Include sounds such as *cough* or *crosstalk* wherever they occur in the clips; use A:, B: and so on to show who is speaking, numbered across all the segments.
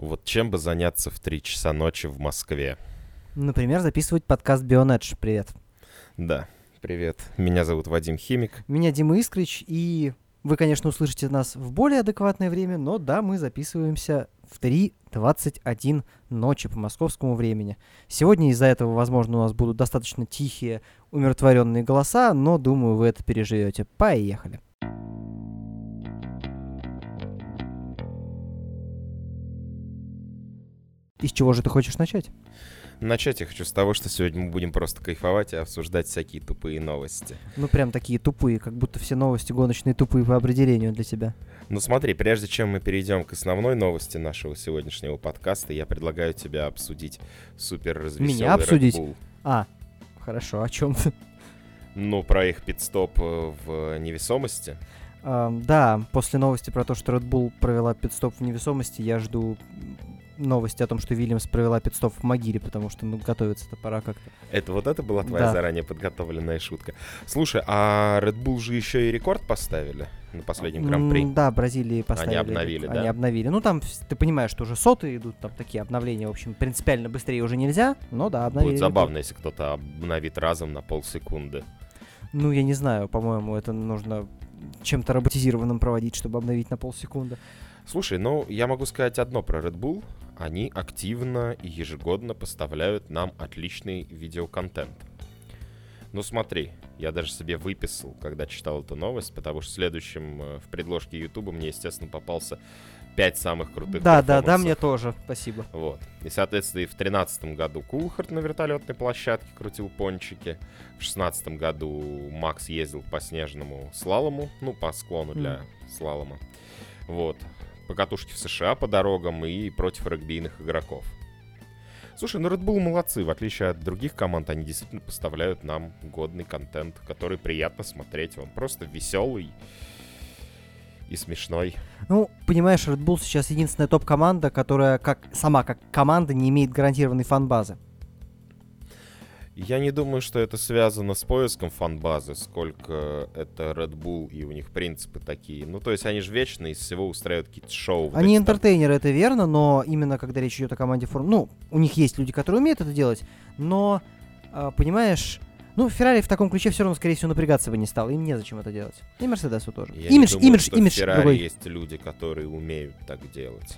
A: Вот чем бы заняться в 3 часа ночи в Москве?
B: Например, записывать подкаст Бионедж. Привет.
A: Да, привет. Меня зовут Вадим Химик.
B: Меня Дима Искрич, и вы, конечно, услышите нас в более адекватное время, но да, мы записываемся в 3.21 ночи по московскому времени. Сегодня из-за этого, возможно, у нас будут достаточно тихие, умиротворенные голоса, но, думаю, вы это переживете. Поехали. Из чего же ты хочешь начать?
A: Начать я хочу с того, что сегодня мы будем просто кайфовать и обсуждать всякие тупые новости.
B: Ну, прям такие тупые, как будто все новости гоночные тупые по определению для тебя.
A: Ну смотри, прежде чем мы перейдем к основной новости нашего сегодняшнего подкаста, я предлагаю тебя обсудить супер развеселый
B: Меня обсудить? А, хорошо, о чем ты?
A: Ну, про их пидстоп э, в невесомости.
B: Ам, да, после новости про то, что Red Bull провела пидстоп в невесомости, я жду новости о том, что Вильямс провела пидстоп в могиле, потому что, ну, готовиться-то пора как-то.
A: Это вот это была твоя
B: Да.
A: заранее подготовленная шутка. Слушай, а Red Bull же еще и рекорд поставили на последнем гран-при.
B: Да, Бразилии поставили.
A: обновили,
B: Они
A: да?
B: обновили. Ну, там, ты понимаешь, что уже сотые идут, там такие обновления, в общем, принципиально быстрее уже нельзя, но да, обновили.
A: Будет
B: рекорд.
A: забавно, если кто-то обновит разом на полсекунды.
B: Ну, я не знаю, по-моему, это нужно чем-то роботизированным проводить, чтобы обновить на полсекунды.
A: Слушай, ну, я могу сказать одно про Red Bull. Они активно и ежегодно поставляют нам отличный видеоконтент. Ну смотри, я даже себе выписал, когда читал эту новость, потому что следующим э, в предложке Ютуба мне, естественно, попался 5 самых крутых
B: Да, да, да, мне тоже, спасибо.
A: Вот. И, соответственно, и в 2013 году Кулхарт на вертолетной площадке крутил пончики. В 2016 году Макс ездил по снежному слалому, ну, по склону для слалома. Вот. По катушке в США по дорогам и против регбийных игроков. Слушай, ну Red Bull молодцы. В отличие от других команд, они действительно поставляют нам годный контент, который приятно смотреть. Он просто веселый и смешной.
B: Ну, понимаешь, Red Bull сейчас единственная топ-команда, которая как сама как команда не имеет гарантированной фан-базы.
A: Я не думаю, что это связано с поиском фан-базы, сколько это Red Bull и у них принципы такие. Ну, то есть они же вечно из всего устраивают какие-то шоу. Вот
B: Они
A: там.
B: интертейнеры, это верно, но именно когда речь идет о команде форм... Ну, у них есть люди, которые умеют это делать, но, а, понимаешь, ну, Феррари в таком ключе все равно, скорее всего, напрягаться бы не стал. Им незачем это делать. И Мерседесу тоже.
A: Я
B: имидж,
A: думаю,
B: имидж,
A: что
B: имидж
A: Ferrari
B: другой.
A: есть люди, которые умеют так делать.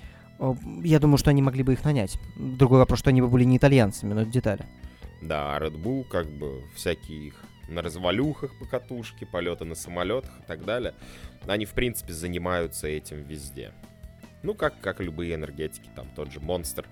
B: Я думаю, что они могли бы их нанять. Другой вопрос, что они бы были не итальянцами, но это детали.
A: Да, а Red Bull, как бы, всякие их на развалюхах по катушке, полеты на самолетах и так далее, они, в принципе, занимаются этим везде. Ну, как, как любые энергетики, там тот же Монстр,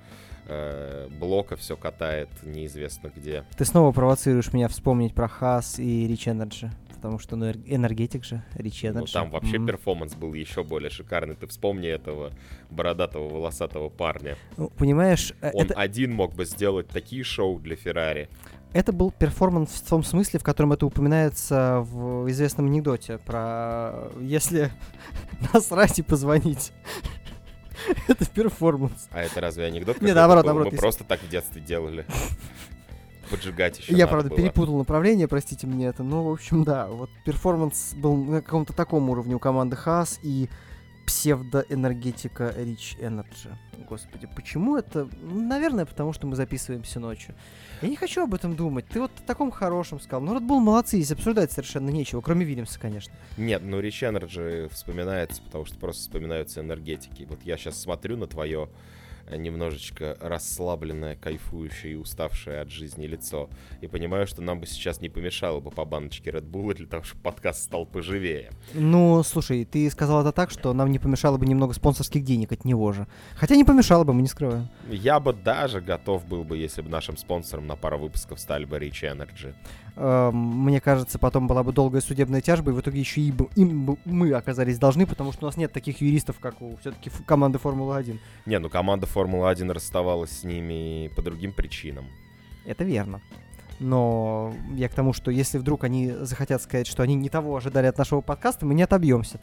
A: э, Блока все катает неизвестно где.
B: Ты снова провоцируешь меня вспомнить про Haas и Rich Energy. Потому что, ну, энергетик же, energy.
A: Ну, там вообще
B: М.
A: перформанс был еще более шикарный. Ты вспомни этого бородатого волосатого парня.
B: Ну, понимаешь, э,
A: Он
B: это,
A: один мог бы сделать такие шоу для Феррари.
B: это был перформанс в том смысле, в котором это упоминается в известном анекдоте про если *laughs* насрать и позвонить. *laughs* Это перформанс.
A: А это разве анекдот?
B: Не, наоборот, наоборот,
A: Мы просто так в детстве делали. Поджигать еще
B: Я, правда,
A: было.
B: перепутал направление, простите мне это. Ну, в общем, да, вот перформанс был на каком-то таком уровне у команды Haas и псевдоэнергетика Rich Energy. Господи, почему это? Ну, Наверное, потому что мы записываемся ночью. Я не хочу об этом думать. Ты вот о таком хорошем сказал. Ну, Red Bull молодцы, здесь обсуждать совершенно нечего, кроме Вильямса, конечно.
A: Нет, ну Rich Energy вспоминается, потому что просто вспоминаются энергетики. Вот я сейчас смотрю на твое немножечко расслабленное, кайфующее и уставшее от жизни лицо. И понимаю, что нам бы сейчас не помешало бы по баночке Red Bull для того, чтобы подкаст стал поживее.
B: Ну, слушай, ты сказал это так, что нам не помешало бы немного спонсорских денег от него же. Хотя не помешало бы, мы не скрываем.
A: Я бы даже готов был бы, если бы нашим спонсором на пару выпусков стали бы Rich Energy.
B: Эм, Мне кажется, потом была бы долгая судебная тяжба, и в итоге еще и бы- им бы мы оказались должны, потому что у нас нет таких юристов, как у все-таки команды Формулы-1.
A: Не, ну команда Формулы-1 расставалась с ними по другим причинам.
B: Это верно. Но я к тому, что если вдруг они захотят сказать, что они не того ожидали от нашего подкаста, мы не отобьемся.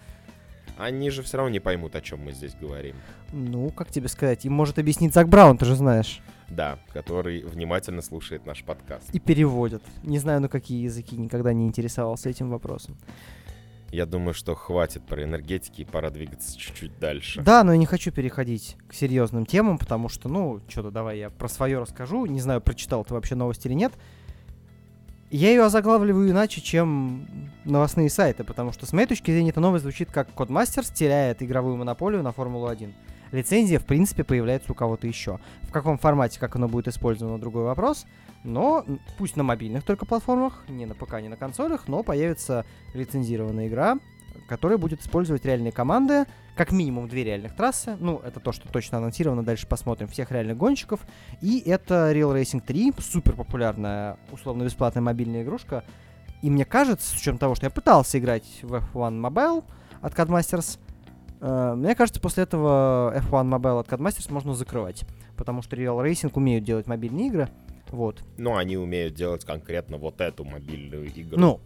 A: Они же все равно не поймут, о чем мы здесь говорим.
B: Ну, как тебе сказать, им может объяснить Зак Браун, ты же знаешь.
A: Да, который внимательно слушает наш подкаст.
B: И переводят. Не знаю, на какие языки, никогда не интересовался этим вопросом.
A: Я думаю, что хватит про энергетики и пора двигаться чуть-чуть дальше.
B: Да, но я не хочу переходить к серьезным темам, потому что, ну, что-то давай я про свое расскажу. Не знаю, прочитал ты вообще новость или нет. Я ее озаглавливаю иначе, чем новостные сайты, потому что с моей точки зрения эта новость звучит как Codemasters теряет игровую монополию на Формулу-1. Лицензия, в принципе, появляется у кого-то еще. В каком формате, как оно будет использовано, другой вопрос. Но пусть на мобильных только платформах, не на ПК, не на консолях, но появится лицензированная игра, которая будет использовать реальные команды, как минимум две реальных трассы. Ну, это то, что точно анонсировано, дальше посмотрим. Всех реальных гонщиков. И это Real Racing 3, супер популярная, условно-бесплатная мобильная игрушка. И мне кажется, с учетом того, что я пытался играть в F1 Mobile от Codemasters, э, мне кажется, после этого F1 Mobile от Codemasters можно закрывать. Потому что Real Racing умеют делать мобильные игры. Вот.
A: Но они умеют делать конкретно вот эту мобильную игру.
B: Ну,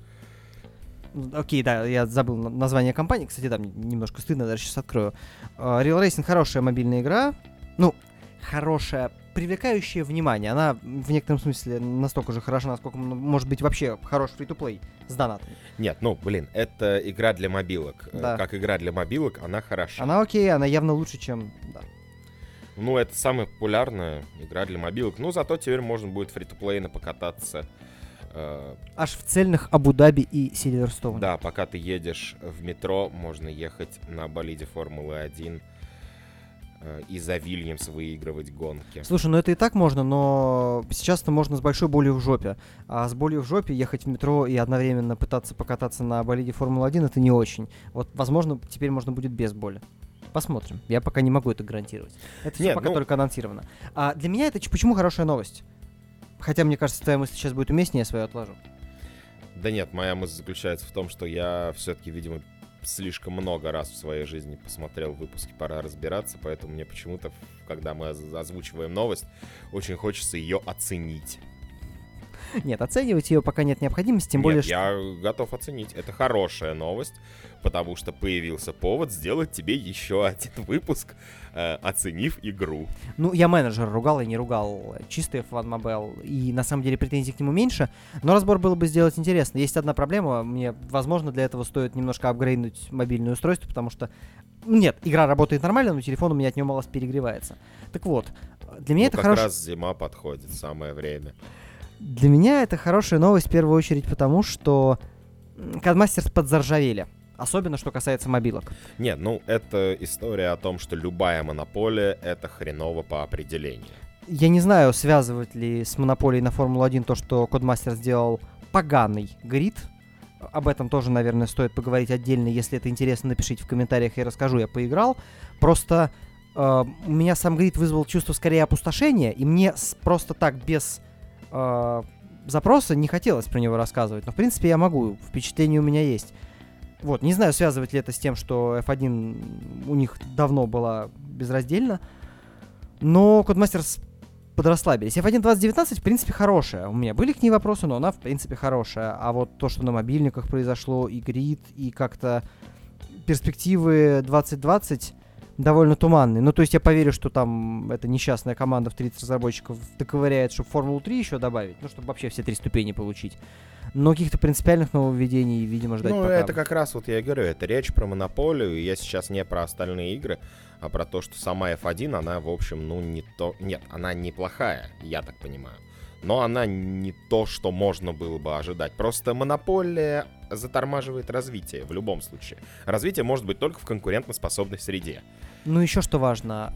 B: Окей, да, я забыл название компании. Кстати, да, мне немножко стыдно, даже сейчас открою. Uh, Real Racing хорошая мобильная игра. Ну, хорошая, привлекающая внимание. Она в некотором смысле настолько же хороша, насколько может быть вообще хороший фри-то-плей с донатами.
A: Нет, ну, блин, это игра для мобилок. Э, да. Как игра для мобилок, она хороша.
B: Она окей, она явно лучше, чем... Да.
A: Ну, это самая популярная игра для мобилок. Ну, зато теперь можно будет free-to-play но покататься
B: Э, Аж в цельных Абу-Даби и Сильверстоун.
A: Да, пока ты едешь в метро, можно ехать на болиде Формулы-1 э, и за Вильямс выигрывать гонки.
B: Слушай, ну это и так можно, но сейчас это можно с большой болью в жопе. А с болью в жопе ехать в метро и одновременно пытаться покататься на болиде Формулы-1 это не очень. Вот, возможно, теперь можно будет без боли. Посмотрим. Я пока не могу это гарантировать. Это Нет, пока ну... только анонсировано. А для меня это почему хорошая новость? Хотя, мне кажется, твоя мысль сейчас будет уместнее, я свою отложу.
A: Да нет, моя мысль заключается в том, что я все-таки, видимо, слишком много раз в своей жизни посмотрел выпуски «Пора разбираться», поэтому мне почему-то, когда мы озвучиваем новость, очень хочется ее оценить.
B: Нет, оценивать ее пока нет необходимости, тем
A: нет,
B: более...
A: я готов оценить. Это хорошая новость, потому что появился повод сделать тебе еще один *laughs* выпуск, э, оценив игру.
B: Ну, я менеджер ругал и не ругал чистый F1 Mobile, и на самом деле претензий к нему меньше, но разбор было бы сделать интересно. Есть одна проблема, мне, возможно, для этого стоит немножко апгрейднуть мобильное устройство, потому что, нет, игра работает нормально, но телефон у меня от него малость перегревается. Так вот, для меня
A: ну,
B: это
A: как
B: хорошо...
A: раз зима подходит, самое время.
B: Для меня это хорошая новость в первую очередь потому, что Codemasters подзаржавели. Особенно, что касается мобилок.
A: Нет, ну, это история о том, что любая монополия — это хреново по определению.
B: Я не знаю, связывать ли с монополией на Формулу-1 то, что Codemaster сделал поганый грид. Об этом тоже, наверное, стоит поговорить отдельно. Если это интересно, напишите в комментариях, я расскажу. Я поиграл. Просто э, у меня сам грид вызвал чувство скорее опустошения, и мне просто так, без э, запроса, не хотелось про него рассказывать. Но, в принципе, я могу. Впечатление у меня есть. Вот, не знаю, связывать ли это с тем, что F1 у них давно была безраздельно, но Codemasters подрасслабились. F1 2019, в принципе, хорошая. У меня были к ней вопросы, но она, в принципе, хорошая. А вот то, что на мобильниках произошло, и грид, и как-то перспективы 2020 довольно туманные. Ну, то есть я поверю, что там эта несчастная команда в 30 разработчиков доковыряет, чтобы Формулу 3 еще добавить, ну, чтобы вообще все три ступени получить. Но каких-то принципиальных нововведений, видимо, ждать
A: Ну,
B: пока.
A: это как раз, вот я и говорю, это речь про монополию, и я сейчас не про остальные игры, а про то, что сама F1, она, в общем, ну, не то... Нет, она неплохая, я так понимаю. Но она не то, что можно было бы ожидать. Просто монополия затормаживает развитие в любом случае. Развитие может быть только в конкурентоспособной среде.
B: Ну, еще что важно,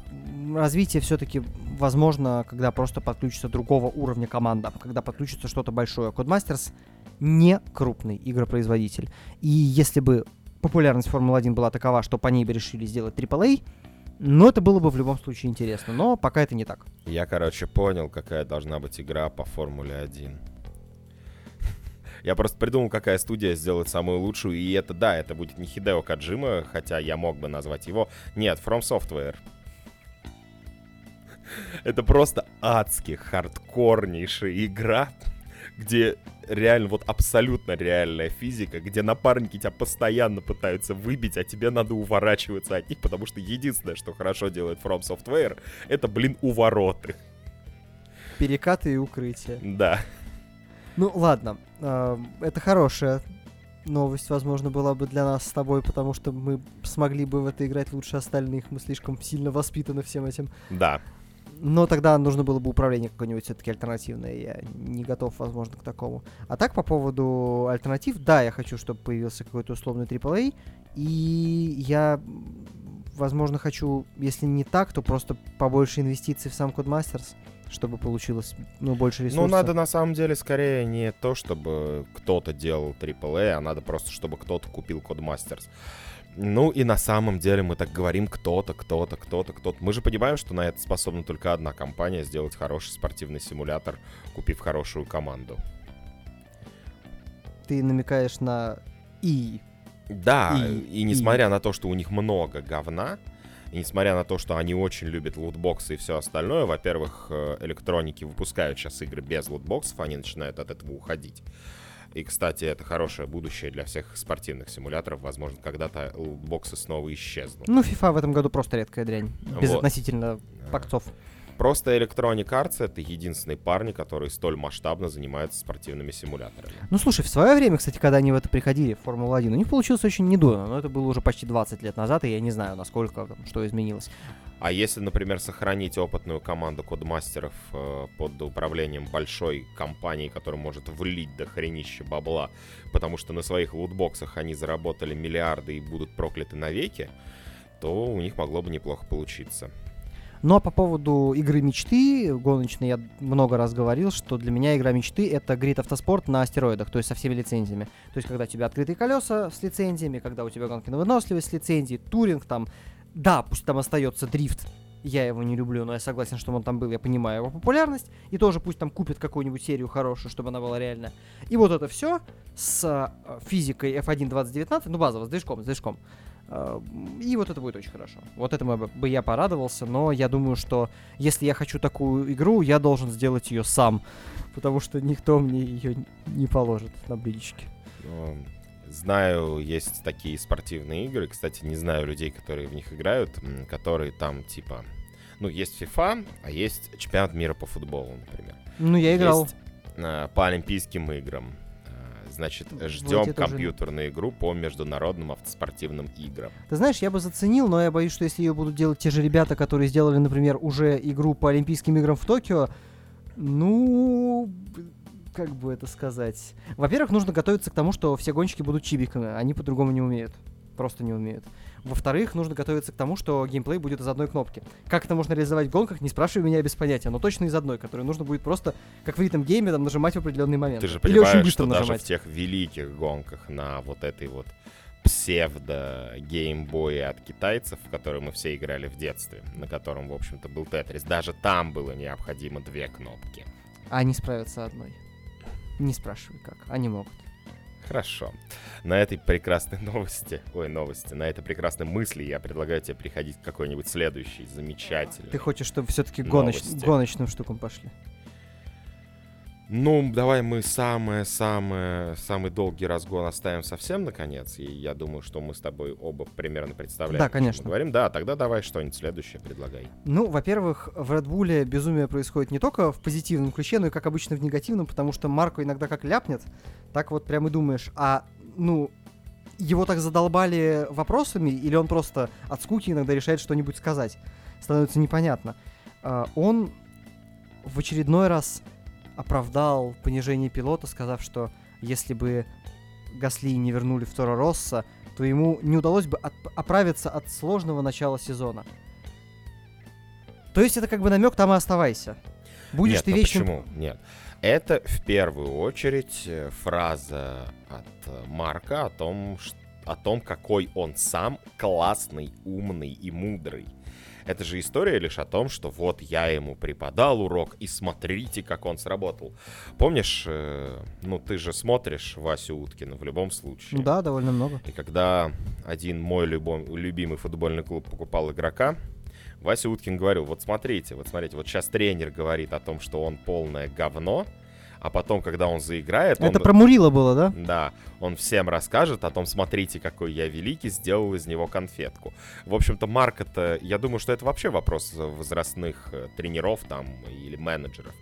B: развитие все-таки возможно, когда просто подключится другого уровня команда, когда подключится что-то большое. Codemasters не крупный игропроизводитель. И если бы популярность Формулы-1 была такова, что по ней бы решили сделать AAA, ну, это было бы в любом случае интересно, но пока это не так.
A: Я, короче, понял, какая должна быть игра по Формуле 1. *laughs* Я просто придумал, какая студия сделает самую лучшую, и это, да, это будет не Хидео Каджима, хотя я мог бы назвать его. Нет, From Software. *laughs* Это просто адски хардкорнейшая игра, где реально вот абсолютно реальная физика, где напарники тебя постоянно пытаются выбить, а тебе надо уворачиваться от них, потому что единственное, что хорошо делает From Software, это, блин, увороты.
B: Перекаты и укрытия.
A: Да.
B: Ну ладно, э, это хорошая новость, возможно, была бы для нас с тобой, потому что мы смогли бы в это играть лучше остальных. Мы слишком сильно воспитаны всем этим.
A: Да.
B: Но тогда нужно было бы управление какое-нибудь все-таки альтернативное. Я не готов, возможно, к такому. А так, по поводу альтернатив, да, я хочу, чтобы появился какой-то условный AAA. И я, возможно, хочу, если не так, то просто побольше инвестиций в сам Codemasters чтобы получилось, ну, больше ресурсов.
A: Ну, надо на самом деле скорее не то, чтобы кто-то делал AAA, а надо просто, чтобы кто-то купил Codemasters. Ну и на самом деле мы так говорим кто-то, кто-то, кто-то, кто-то. Мы же понимаем, что на это способна только одна компания сделать хороший спортивный симулятор, купив хорошую команду.
B: Ты намекаешь на и.
A: Да, и, и несмотря и... на то, что у них много говна, и несмотря на то, что они очень любят лутбоксы и все остальное, во-первых, э, электроники выпускают сейчас игры без лутбоксов, они начинают от этого уходить. И, кстати, это хорошее будущее для всех спортивных симуляторов. Возможно, когда-то лутбоксы снова исчезнут.
B: Ну, FIFA в этом году просто редкая дрянь. Без вот. относительно пакцов.
A: Просто Electronic Arts — это единственные парни, которые столь масштабно занимаются спортивными симуляторами.
B: Ну, слушай, в свое время, кстати, когда они в это приходили, в Формулу-1, у них получилось очень недурно, но это было уже почти 20 лет назад, и я не знаю, насколько, что изменилось.
A: А если, например, сохранить опытную команду кодмастеров э, под управлением большой компании, которая может влить до хренища бабла, потому что на своих лутбоксах они заработали миллиарды и будут прокляты навеки, то у них могло бы неплохо получиться.
B: Но по поводу игры мечты, гоночной, я много раз говорил, что для меня игра мечты — это Grid Автоспорт на астероидах, то есть со всеми лицензиями. То есть когда у тебя открытые колеса с лицензиями, когда у тебя гонки на выносливость с лицензией, туринг там, да, пусть там остается дрифт, я его не люблю, но я согласен, что он там был, я понимаю его популярность. И тоже пусть там купит какую-нибудь серию хорошую, чтобы она была реальная. И вот это все с э, физикой F1 2019, ну базово, с движком, с движком. Э, и вот это будет очень хорошо. Вот этому бы я порадовался, но я думаю, что если я хочу такую игру, я должен сделать ее сам, потому что никто мне ее не положит на блюдечке.
A: Знаю, есть такие спортивные игры, кстати, не знаю людей, которые в них играют, которые там типа, ну, есть FIFA, а есть чемпионат мира по футболу, например.
B: Ну, я играл.
A: Есть, э, по Олимпийским играм Значит, ждем компьютерную игру по международным автоспортивным играм.
B: Ты знаешь, я бы заценил, но я боюсь, что если ее будут делать те же ребята, которые сделали, например, уже игру по Олимпийским играм в Токио, ну, как бы это сказать? Во-первых, нужно готовиться к тому, что все гонщики будут чибиками, они по-другому не умеют. Просто не умеют. Во-вторых, нужно готовиться к тому, что геймплей будет из одной кнопки. Как это можно реализовать в гонках, не спрашивай меня без понятия, но точно из одной, которую нужно будет просто, как в этом гейме, там, нажимать в определенный момент.
A: Ты же Или понимаешь, очень быстро что нажимать. даже в тех великих гонках на вот этой вот псевдо геймбое от китайцев, в который мы все играли в детстве, на котором, в общем-то, был Тетрис. Даже там было необходимо две кнопки.
B: Они справятся одной. Не спрашивай как. Они могут.
A: Хорошо. На этой прекрасной новости, ой, новости, на этой прекрасной мысли я предлагаю тебе приходить к какой-нибудь следующей замечательной.
B: Ты хочешь, чтобы все-таки гоноч... гоночным штукам пошли?
A: Ну, давай мы самое-самое, самый долгий разгон оставим совсем наконец. И я думаю, что мы с тобой оба примерно представляем.
B: Да, конечно.
A: Говорим, да, тогда давай что-нибудь следующее предлагай.
B: Ну, во-первых, в Red Bull безумие происходит не только в позитивном ключе, но и, как обычно, в негативном, потому что Марко иногда как ляпнет, так вот прям и думаешь, а, ну, его так задолбали вопросами, или он просто от скуки иногда решает что-нибудь сказать? Становится непонятно. А, он в очередной раз оправдал понижение пилота, сказав, что если бы Гасли не вернули в Торо Росса, то ему не удалось бы от, оправиться от сложного начала сезона. То есть это как бы намек, там и оставайся. Будешь
A: Нет,
B: ты
A: ну
B: вечным...
A: почему? Нет. Это в первую очередь э, фраза от э, Марка о том, что о том, какой он сам классный, умный и мудрый. Это же история лишь о том, что вот я ему преподал урок, и смотрите, как он сработал. Помнишь, э, ну ты же смотришь Васю Уткина в любом случае.
B: Да, довольно много.
A: И когда один мой любом, любимый футбольный клуб покупал игрока, Вася Уткин говорил, вот смотрите, вот смотрите, вот сейчас тренер говорит о том, что он полное говно, а потом, когда он заиграет...
B: Это
A: он...
B: про Мурила было, да?
A: Да, он всем расскажет о том, смотрите, какой я великий, сделал из него конфетку. В общем-то, Марк это... Я думаю, что это вообще вопрос возрастных э, тренеров там или менеджеров.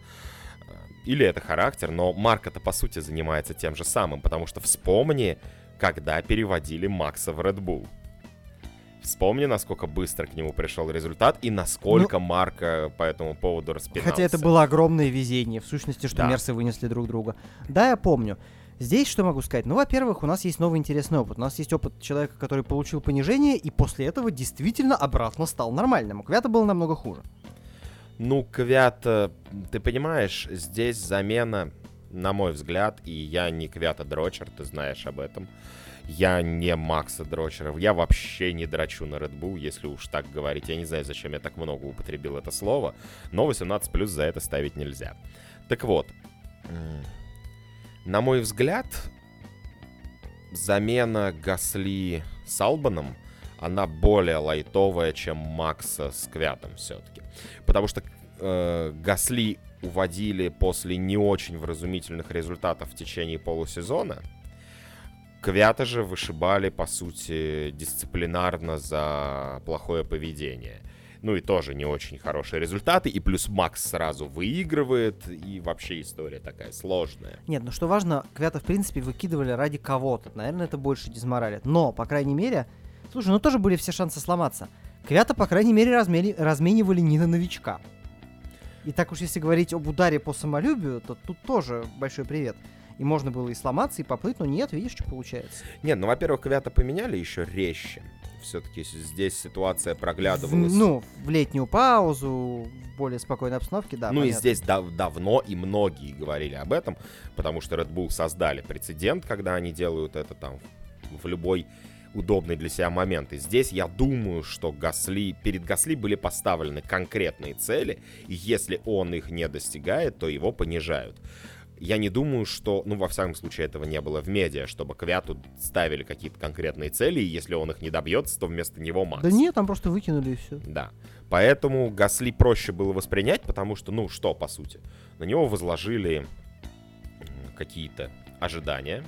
A: Э, или это характер, но Марк это, по сути, занимается тем же самым, потому что вспомни, когда переводили Макса в Red Bull. Вспомни, насколько быстро к нему пришел результат и насколько ну, Марка по этому поводу распинался.
B: Хотя это было огромное везение, в сущности, что да. Мерсы вынесли друг друга. Да, я помню. Здесь что могу сказать? Ну, во-первых, у нас есть новый интересный опыт. У нас есть опыт человека, который получил понижение, и после этого действительно обратно стал нормальным. У Квята было намного хуже.
A: Ну, Квята, ты понимаешь, здесь замена, на мой взгляд, и я не Квята Дрочер, ты знаешь об этом. Я не Макса Дрочеров. Я вообще не драчу на Red Bull, если уж так говорить. Я не знаю, зачем я так много употребил это слово, но 18 плюс за это ставить нельзя. Так вот, на мой взгляд, замена Гасли с Албаном, она более лайтовая, чем Макса с Квятом все-таки. Потому что э, Гасли уводили после не очень вразумительных результатов в течение полусезона. Квята же вышибали, по сути, дисциплинарно за плохое поведение. Ну и тоже не очень хорошие результаты. И плюс Макс сразу выигрывает. И вообще история такая сложная.
B: Нет, ну что важно, Квята, в принципе, выкидывали ради кого-то. Наверное, это больше дизморалит. Но, по крайней мере... Слушай, ну тоже были все шансы сломаться. Квята, по крайней мере, размени... разменивали не на новичка. И так уж если говорить об ударе по самолюбию, то тут тоже большой привет и можно было и сломаться, и поплыть, но нет, видишь, что получается.
A: Нет, ну, во-первых, Квята поменяли еще резче. Все-таки здесь ситуация проглядывалась.
B: В, ну, в летнюю паузу, в более спокойной обстановке, да.
A: Ну понятно. и здесь дав- давно и многие говорили об этом, потому что Red Bull создали прецедент, когда они делают это там в любой удобный для себя момент. И здесь я думаю, что Гасли, перед Гасли были поставлены конкретные цели, и если он их не достигает, то его понижают я не думаю, что, ну, во всяком случае, этого не было в медиа, чтобы Квяту ставили какие-то конкретные цели, и если он их не добьется, то вместо него Макс.
B: Да нет, там просто выкинули и все.
A: Да. Поэтому Гасли проще было воспринять, потому что, ну, что, по сути, на него возложили какие-то ожидания,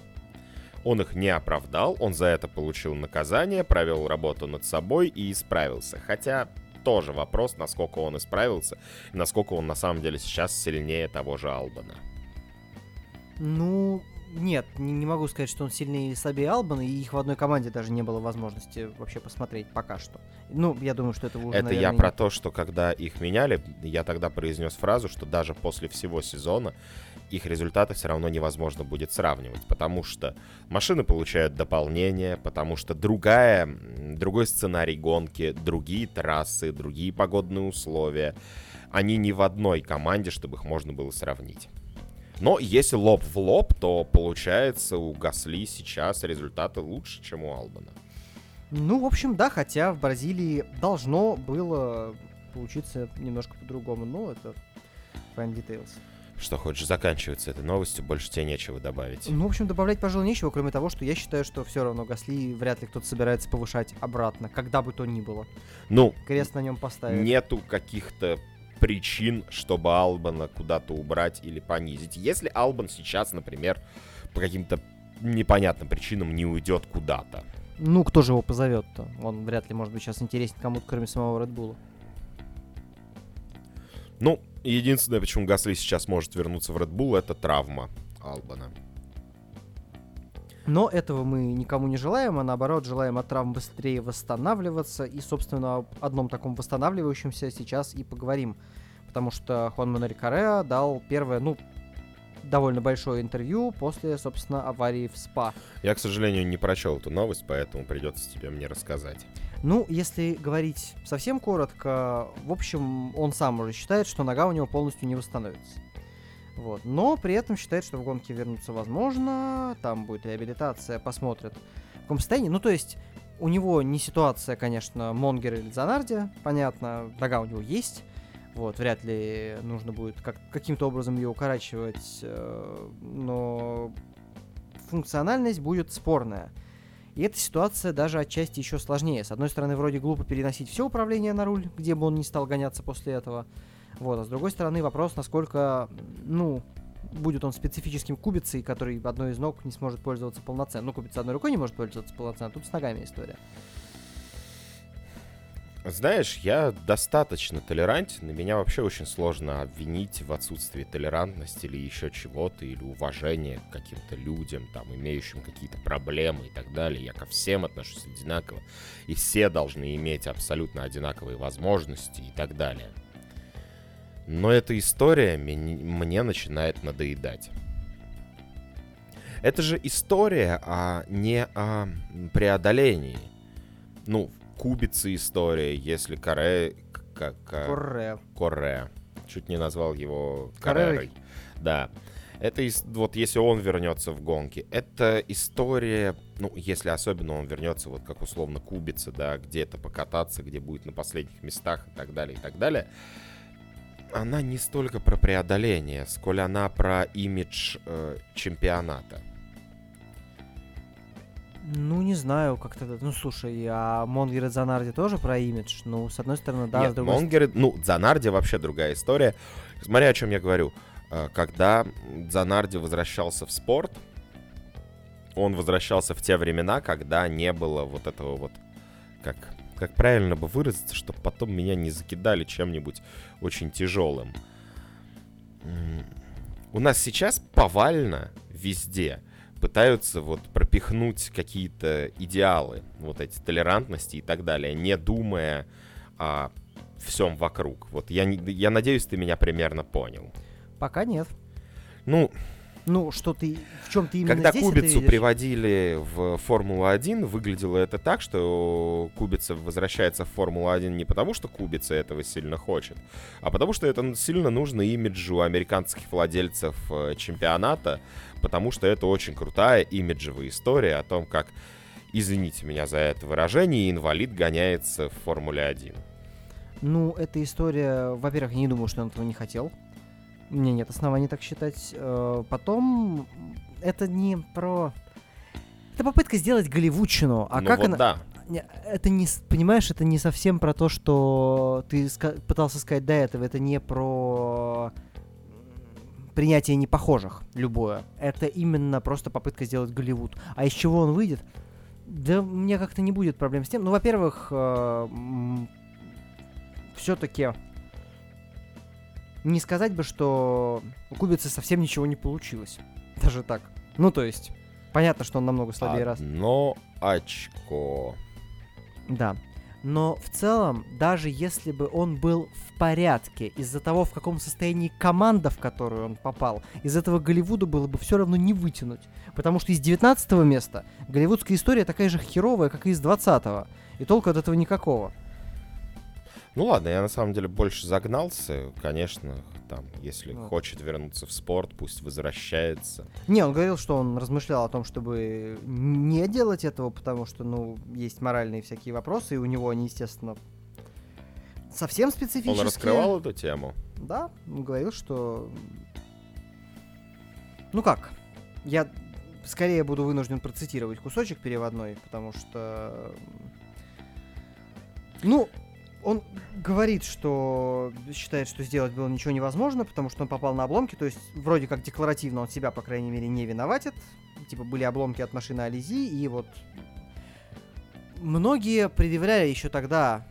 A: он их не оправдал, он за это получил наказание, провел работу над собой и исправился. Хотя тоже вопрос, насколько он исправился, и насколько он на самом деле сейчас сильнее того же Албана.
B: Ну, нет, не, могу сказать, что он сильнее или слабее Албана, и их в одной команде даже не было возможности вообще посмотреть пока что. Ну, я думаю, что это уже,
A: Это наверное, я про то, что когда их меняли, я тогда произнес фразу, что даже после всего сезона их результаты все равно невозможно будет сравнивать, потому что машины получают дополнение, потому что другая, другой сценарий гонки, другие трассы, другие погодные условия, они не в одной команде, чтобы их можно было сравнить. Но если лоб в лоб, то получается у Гасли сейчас результаты лучше, чем у Албана.
B: Ну, в общем, да, хотя в Бразилии должно было получиться немножко по-другому, но это fine details.
A: Что хочешь, заканчиваться этой новостью, больше тебе нечего добавить.
B: Ну, в общем, добавлять, пожалуй, нечего, кроме того, что я считаю, что все равно Гасли вряд ли кто-то собирается повышать обратно, когда бы то ни было.
A: Ну,
B: крест на нем поставить.
A: Нету каких-то причин, чтобы Албана куда-то убрать или понизить. Если Албан сейчас, например, по каким-то непонятным причинам не уйдет куда-то.
B: Ну, кто же его позовет-то? Он вряд ли может быть сейчас интересен кому-то, кроме самого Редбула.
A: Ну, единственное, почему Гасли сейчас может вернуться в Red Bull, это травма Албана.
B: Но этого мы никому не желаем, а наоборот желаем от травм быстрее восстанавливаться. И, собственно, об одном таком восстанавливающемся сейчас и поговорим. Потому что Хуан Мануэль Кареа дал первое, ну, довольно большое интервью после, собственно, аварии в СПА.
A: Я, к сожалению, не прочел эту новость, поэтому придется тебе мне рассказать.
B: Ну, если говорить совсем коротко, в общем, он сам уже считает, что нога у него полностью не восстановится. Вот. Но при этом считает, что в гонке вернуться возможно, там будет реабилитация, посмотрят в каком состоянии. Ну, то есть, у него не ситуация, конечно, Монгер или Занарди, понятно, нога у него есть, вот, вряд ли нужно будет как, каким-то образом ее укорачивать, э, но функциональность будет спорная. И эта ситуация даже отчасти еще сложнее. С одной стороны, вроде глупо переносить все управление на руль, где бы он не стал гоняться после этого. Вот, а с другой стороны вопрос, насколько, ну, будет он специфическим кубицей, который одной из ног не сможет пользоваться полноценно. Ну, кубица одной рукой не может пользоваться полноценно, а тут с ногами история.
A: Знаешь, я достаточно толерантен, и меня вообще очень сложно обвинить в отсутствии толерантности или еще чего-то, или уважения к каким-то людям, там, имеющим какие-то проблемы и так далее. Я ко всем отношусь одинаково, и все должны иметь абсолютно одинаковые возможности и так далее. Но эта история мне начинает надоедать. Это же история, а не о преодолении. Ну, кубицы история, если Коре... Как,
B: Корре.
A: Корре. Чуть не назвал его Коррерой. Да. Это вот если он вернется в гонки, это история, ну, если особенно он вернется, вот как условно кубица, да, где-то покататься, где будет на последних местах и так далее, и так далее. Она не столько про преодоление, сколь она про имидж э, чемпионата.
B: Ну, не знаю, как то Ну, слушай, а Монгер и Занарди тоже про имидж? Ну, с одной стороны, да,
A: Нет,
B: с другой
A: Монгер, ну, Занарди вообще другая история. Смотри, о чем я говорю. Э, когда Занарди возвращался в спорт, он возвращался в те времена, когда не было вот этого вот, как, как правильно бы выразиться, чтобы потом меня не закидали чем-нибудь очень тяжелым. У нас сейчас повально везде – пытаются вот пропихнуть какие-то идеалы, вот эти толерантности и так далее, не думая о всем вокруг. Вот я, я надеюсь, ты меня примерно понял.
B: Пока нет.
A: Ну,
B: ну, что ты, в чем ты именно
A: Когда
B: здесь
A: Кубицу приводили в Формулу-1, выглядело это так, что Кубица возвращается в Формулу-1 не потому, что Кубица этого сильно хочет, а потому что это сильно нужно имиджу американских владельцев э, чемпионата, потому что это очень крутая имиджевая история о том, как, извините меня за это выражение, инвалид гоняется в Формуле-1.
B: Ну, эта история, во-первых, я не думаю, что он этого не хотел. У меня нет оснований так считать. Э, потом, это не про... Это попытка сделать голливудчину. А
A: ну
B: как
A: вот
B: она...
A: Да.
B: Это не, понимаешь, это не совсем про то, что ты пытался сказать до этого. Это не про принятие непохожих, любое. Это именно просто попытка сделать Голливуд. А из чего он выйдет? Да мне как-то не будет проблем с тем. Ну, во-первых, э, все-таки не сказать бы, что у Кубицы совсем ничего не получилось. *laughs* Даже так. Ну, то есть, понятно, что он намного слабее раз.
A: Но очко.
B: Да. Но в целом, даже если бы он был в порядке из-за того, в каком состоянии команда, в которую он попал, из этого Голливуда было бы все равно не вытянуть. Потому что из 19 места голливудская история такая же херовая, как и из 20 -го. И толку от этого никакого.
A: Ну ладно, я на самом деле больше загнался. Конечно, там, если вот. хочет вернуться в спорт, пусть возвращается.
B: Не, он говорил, что он размышлял о том, чтобы не делать этого, потому что, ну, есть моральные всякие вопросы, и у него они, естественно, совсем специфические.
A: Он раскрывал эту тему?
B: Да, он говорил, что... Ну как, я скорее буду вынужден процитировать кусочек переводной, потому что... Ну, он говорит, что считает, что сделать было ничего невозможно, потому что он попал на обломки, то есть вроде как декларативно он себя, по крайней мере, не виноватит. Типа были обломки от машины Ализи, и вот многие предъявляли еще тогда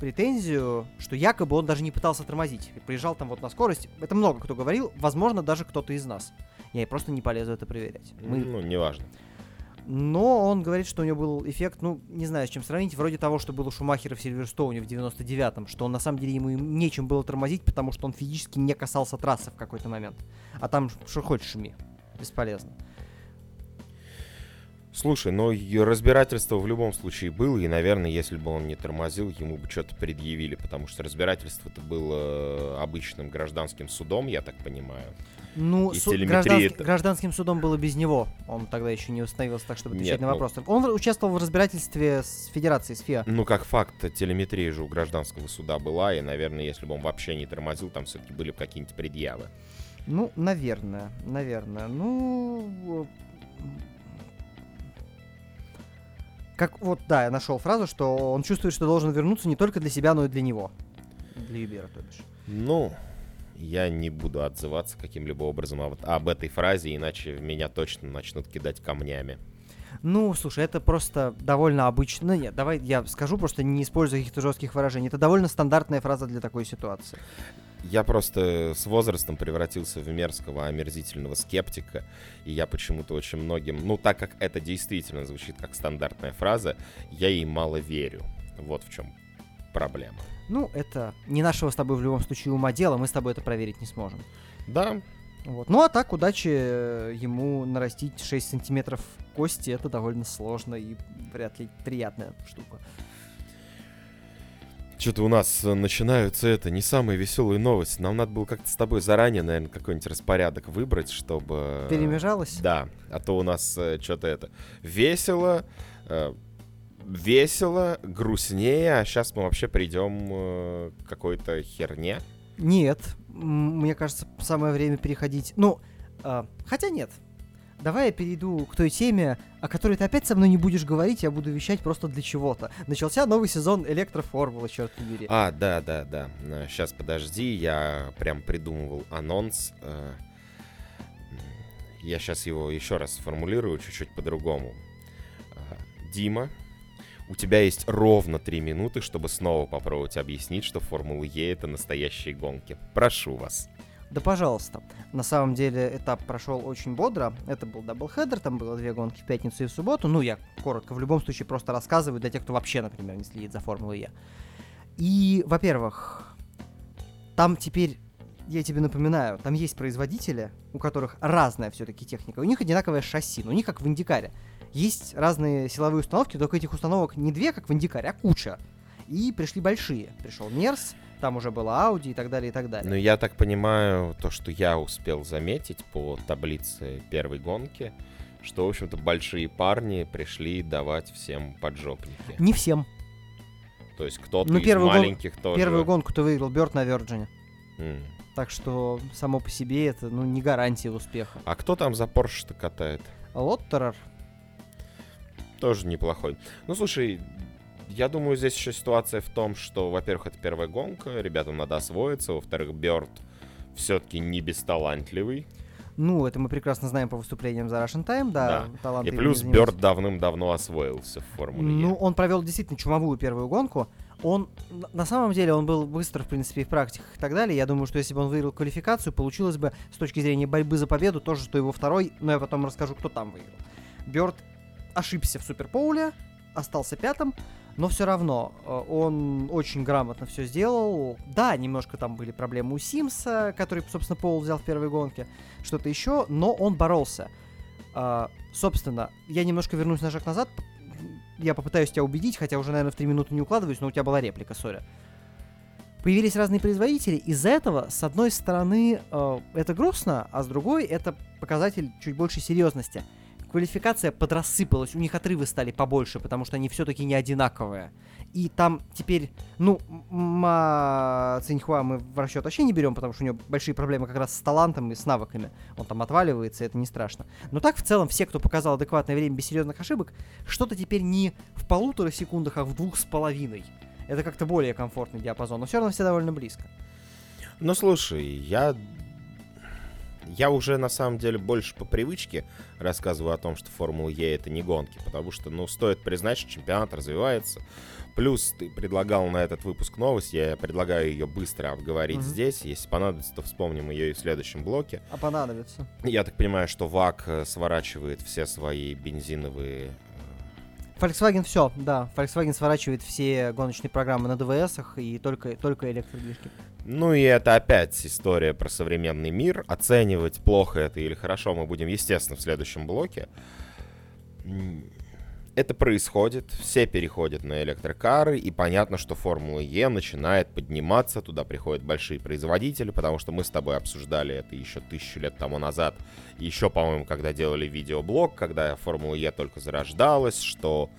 B: претензию, что якобы он даже не пытался тормозить. Приезжал там вот на скорость. Это много кто говорил, возможно, даже кто-то из нас. Я просто не полезу это проверять.
A: Мы... Ну, неважно.
B: Но он говорит, что у него был эффект, ну, не знаю, с чем сравнить, вроде того, что было у Шумахера в Сильверстоуне в 99-м, что он на самом деле ему нечем было тормозить, потому что он физически не касался трассы в какой-то момент. А там что хочешь шуми. Бесполезно.
A: Слушай, но разбирательство в любом случае было, и, наверное, если бы он не тормозил, ему бы что-то предъявили, потому что разбирательство-то было обычным гражданским судом, я так понимаю.
B: Ну, су- гражданский, это... гражданским судом было без него. Он тогда еще не установился так, чтобы отвечать Нет, на вопросы. Ну... Он участвовал в разбирательстве с Федерацией, с ФИА.
A: Ну, как факт, телеметрия же у гражданского суда была, и, наверное, если бы он вообще не тормозил, там все-таки были какие-нибудь предъявы.
B: Ну, наверное, наверное. Ну, как вот, да, я нашел фразу, что он чувствует, что должен вернуться не только для себя, но и для него. Для Юбера, то бишь.
A: Ну, я не буду отзываться каким-либо образом об, об этой фразе, иначе меня точно начнут кидать камнями.
B: Ну, слушай, это просто довольно обычно. Нет, давай я скажу, просто не используя каких-то жестких выражений. Это довольно стандартная фраза для такой ситуации.
A: Я просто с возрастом превратился в мерзкого, омерзительного скептика, и я почему-то очень многим, ну, так как это действительно звучит как стандартная фраза, я ей мало верю. Вот в чем проблема.
B: Ну, это не нашего с тобой в любом случае ума дело, мы с тобой это проверить не сможем.
A: Да,
B: Вот. Ну а так, удачи э, ему нарастить 6 сантиметров кости, это довольно сложно и вряд ли приятная штука.
A: Что-то у нас э, начинаются это не самые веселые новости. Нам надо было как-то с тобой заранее, наверное, какой-нибудь распорядок выбрать, чтобы...
B: Перемежалось?
A: Да, а то у нас что-то это весело, э, весело, грустнее, а сейчас мы вообще придем э, к какой-то херне.
B: Нет, мне кажется, самое время переходить. Ну, хотя нет. Давай я перейду к той теме, о которой ты опять со мной не будешь говорить, я буду вещать просто для чего-то. Начался новый сезон Электроформулы, черт побери.
A: А, да, да, да. Сейчас подожди, я прям придумывал анонс. э, Я сейчас его еще раз сформулирую чуть-чуть по-другому. А, Дима, у тебя есть ровно три минуты, чтобы снова попробовать объяснить, что Формула Е это настоящие гонки. Прошу вас.
B: Да пожалуйста. На самом деле этап прошел очень бодро. Это был double-header, там было две гонки в пятницу и в субботу. Ну, я коротко, в любом случае просто рассказываю для тех, кто вообще, например, не следит за Формулой Е. И, во-первых, там теперь, я тебе напоминаю, там есть производители, у которых разная все-таки техника. У них одинаковое шасси, но у них как в Индикаре. Есть разные силовые установки, только этих установок не две, как в Индикаре, а куча. И пришли большие. Пришел Мерс, там уже было Audi и так далее, и так далее.
A: Ну, я так понимаю, то, что я успел заметить по таблице первой гонки, что, в общем-то, большие парни пришли давать всем поджопники.
B: Не всем.
A: То есть кто-то
B: Ну,
A: из
B: первую гон-
A: маленьких тоже...
B: Первую гонку ты выиграл Бёрд на Virgin.
A: М.
B: Так что само по себе это ну, не гарантия успеха.
A: А кто там за Porsche-то катает?
B: Лоттерер.
A: Тоже неплохой. Ну, слушай, я думаю, здесь еще ситуация в том, что, во-первых, это первая гонка, ребятам надо освоиться, во-вторых, Бёрд все-таки не бесталантливый.
B: Ну, это мы прекрасно знаем по выступлениям за Russian Time, да.
A: И
B: таланты им
A: плюс. Бёрд давным-давно освоился в Формуле
B: Ну, он провел действительно чумовую первую гонку. Он, на самом деле, он был быстро, в принципе, и в практиках и так далее. Я думаю, что если бы он выиграл квалификацию, получилось бы с точки зрения борьбы за победу тоже, что его второй, но я потом расскажу, кто там выиграл. Бёрд ошибся в Суперпоуле, остался пятым, но все равно э, он очень грамотно все сделал. Да, немножко там были проблемы у Симса, который, собственно, Поул взял в первой гонке, что-то еще, но он боролся. А, собственно, я немножко вернусь на шаг назад. Я попытаюсь тебя убедить, хотя уже, наверное, в три минуты не укладываюсь, но у тебя была реплика, сори. Появились разные производители, из-за этого, с одной стороны, э, это грустно, а с другой, это показатель чуть большей серьезности. Квалификация подрассыпалась, у них отрывы стали побольше, потому что они все-таки не одинаковые. И там теперь, ну, Ма Циньхуа мы в расчет вообще не берем, потому что у него большие проблемы как раз с талантом и с навыками. Он там отваливается, это не страшно. Но так в целом все, кто показал адекватное время без серьезных ошибок, что-то теперь не в полутора секундах, а в двух с половиной. Это как-то более комфортный диапазон, но все равно все довольно близко.
A: Ну, слушай, я... Я уже, на самом деле, больше по привычке рассказываю о том, что Формула Е это не гонки, потому что, ну, стоит признать, что чемпионат развивается. Плюс ты предлагал на этот выпуск новость, я предлагаю ее быстро обговорить
B: Мгм.
A: здесь. Если понадобится, то вспомним ее и в следующем блоке.
B: А понадобится.
A: Я так понимаю, что ВАК э, сворачивает все свои бензиновые...
B: Volkswagen все, да. Volkswagen сворачивает все гоночные программы на ДВСах и только, только электродвижки.
A: Ну и это опять история про современный мир. Оценивать, плохо это или хорошо, мы будем, естественно, в следующем блоке. Это происходит, все переходят на электрокары, и понятно, что Формула Е начинает подниматься, туда приходят большие производители, потому что мы с тобой обсуждали это еще тысячу лет тому назад, еще, по-моему, когда делали видеоблог, когда Формула Е только зарождалась, что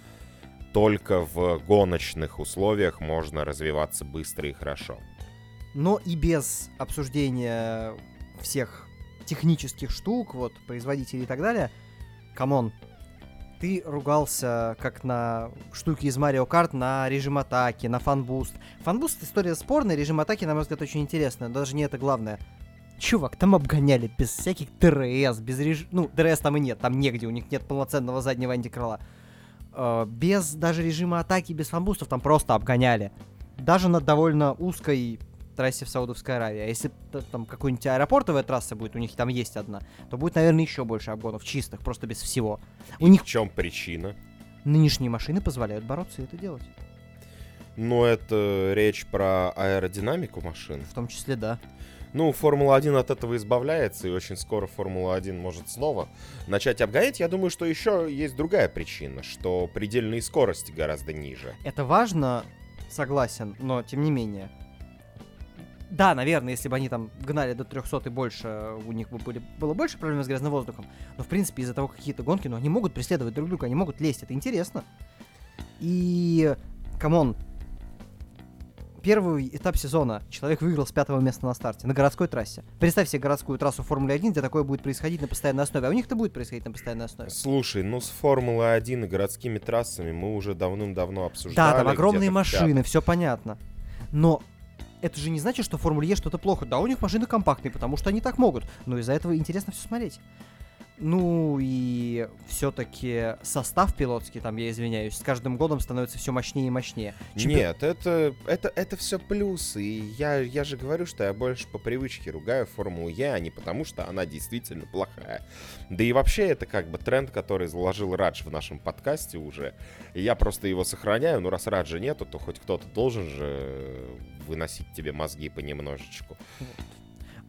A: только в гоночных условиях можно развиваться быстро и хорошо.
B: Но и без обсуждения всех технических штук, вот, производителей и так далее, come on, ты ругался как на штуки из Марио Карт, на режим атаки, на fanboost. Fanboost история спорная, режим атаки, на мой взгляд, очень интересная, даже не это главное. Чувак, там обгоняли без всяких ДРС, без режима... Ну, ДРС там и нет, там негде, у них нет полноценного заднего антикрыла. Э, без даже режима атаки, без fanboost ов, там просто обгоняли. Даже на довольно узкой трассе в Саудовской Аравии. А если там какой-нибудь аэропортовая трасса будет, у них там есть одна, то будет, наверное, еще больше обгонов чистых, просто без всего.
A: И у них... В чем причина?
B: Нынешние машины позволяют бороться и это делать.
A: Но это речь про аэродинамику машин.
B: В том числе, да.
A: Ну, Формула-1 от этого избавляется, и очень скоро Формула-1 может снова начать обгонять. Я думаю, что еще есть другая причина, что предельные скорости гораздо ниже.
B: Это важно, согласен, но тем не менее. Да, наверное, если бы они там гнали до 300 и больше, у них бы были, было больше проблем с грязным воздухом. Но, в принципе, из-за того, какие-то гонки, ну, они могут преследовать друг друга, они могут лезть, это интересно. И, come on, первый этап сезона человек выиграл с пятого места на старте, на городской трассе. Представь себе городскую трассу Формулы 1, где такое будет происходить на постоянной основе. А у них это будет происходить на постоянной основе.
A: Слушай, ну с Формулой 1 и городскими трассами мы уже давным-давно обсуждали.
B: Да, там огромные машины, все понятно. Но это же не значит, что в Формуле Е что-то плохо. Да, у них машины компактные, потому что они так могут. Но из-за этого интересно все смотреть. Ну и все-таки состав пилотский, там, я извиняюсь, с каждым годом становится все мощнее и мощнее.
A: Чемпи... Нет, это, это, это все плюсы. И я, я же говорю, что я больше по привычке ругаю Формулу Е, а не потому, что она действительно плохая. Да и вообще это как бы тренд, который заложил Радж в нашем подкасте уже. И я просто его сохраняю. Ну, раз Раджа нету, то хоть кто-то должен же выносить тебе мозги понемножечку.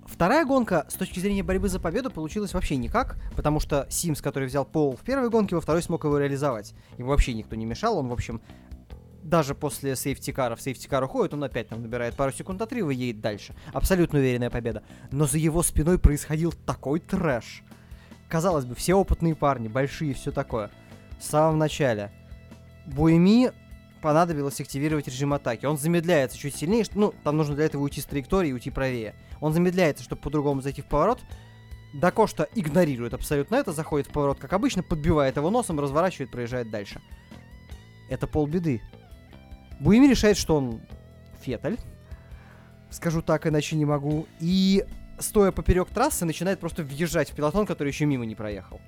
B: Вторая гонка с точки зрения борьбы за победу получилась вообще никак, потому что Симс, который взял пол в первой гонке, во второй смог его реализовать. Ему вообще никто не мешал, он, в общем, даже после safety car а в safety car уходит, он опять там набирает пару секунд отрыва и едет дальше. Абсолютно уверенная победа. Но за его спиной происходил такой трэш. Казалось бы, все опытные парни, большие, все такое. В самом начале. Буэми понадобилось активировать режим атаки. Он замедляется чуть сильнее, что, ну, там нужно для этого уйти с траектории и уйти правее. Он замедляется, чтобы по-другому зайти в поворот. Дакошта игнорирует абсолютно это, заходит в поворот, как обычно, подбивает его носом, разворачивает, проезжает дальше. Это полбеды. Буими решает, что он феталь. Скажу так, иначе не могу. И, стоя поперек трассы, начинает просто въезжать в пилотон, который еще мимо не проехал.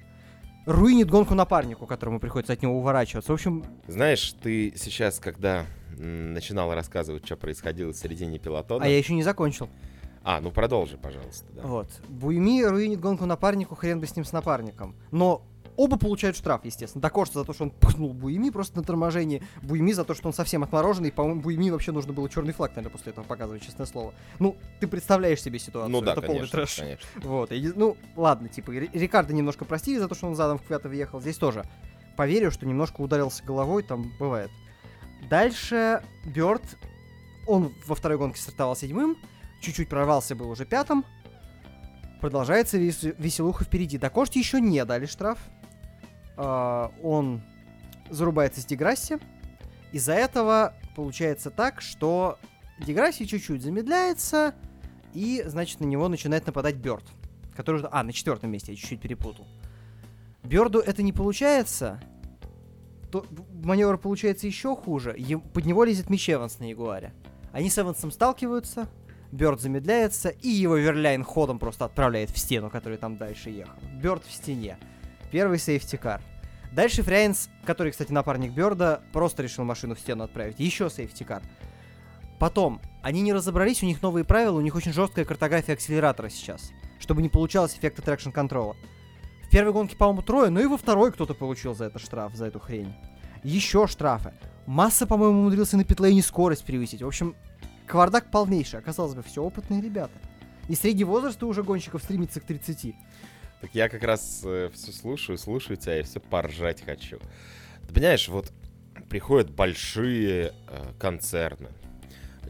B: Руинит гонку напарнику, которому приходится от него уворачиваться. В общем...
A: Знаешь, ты сейчас, когда начинал рассказывать, что происходило в середине пилотона...
B: А я еще не закончил.
A: А, ну продолжи, пожалуйста.
B: Да. Вот. Буйми руинит гонку напарнику, хрен бы с ним с напарником. Но оба получают штраф, естественно. Дакошта за то, что он пыхнул Буйми просто на торможении. Буйми за то, что он совсем отмороженный. По-моему, Буйми вообще нужно было черный флаг, наверное, после этого показывать, честное слово. Ну, ты представляешь себе ситуацию.
A: Ну да,
B: Это
A: конечно,
B: полный трэш.
A: конечно.
B: Вот. И, ну, ладно, типа, Рикардо немножко простили за то, что он задом в Квята въехал. Здесь тоже. Поверю, что немножко ударился головой, там бывает. Дальше Бёрд, он во второй гонке стартовал седьмым, чуть-чуть прорвался был уже пятым. Продолжается вес веселуха впереди. До Кошти еще не дали штраф. Uh, он зарубается с Деграсси. Из-за этого получается так, что Деграсси чуть-чуть замедляется, и, значит, на него начинает нападать Бёрд. Который... А, на четвертом месте, я чуть-чуть перепутал. Бёрду это не получается, то маневр получается еще хуже. Е... Под него лезет Мич Эванс на Ягуаре. Они с Эвансом сталкиваются, Бёрд замедляется, и его Верляйн ходом просто отправляет в стену, который там дальше ехал. Бёрд в стене. Первый safety car. Дальше Фрейнс, который, кстати, напарник Бёрда, просто решил машину в стену отправить. Еще safety car. Потом, они не разобрались, у них новые правила, у них очень жесткая картография акселератора сейчас, чтобы не получалось эффекта traction control а. В первой гонке, по-моему, трое, но и во второй кто-то получил за это штраф, за эту хрень. Еще штрафы. Масса, по-моему, умудрился на питлейне скорость превысить. В общем, Кавардак полнейший, оказалось бы, все опытные ребята. И средний возраст уже гонщиков стремится к 30.
A: Так я как раз э, все слушаю, слушаю тебя и все поржать хочу. Ты понимаешь, вот приходят большие э, концерны,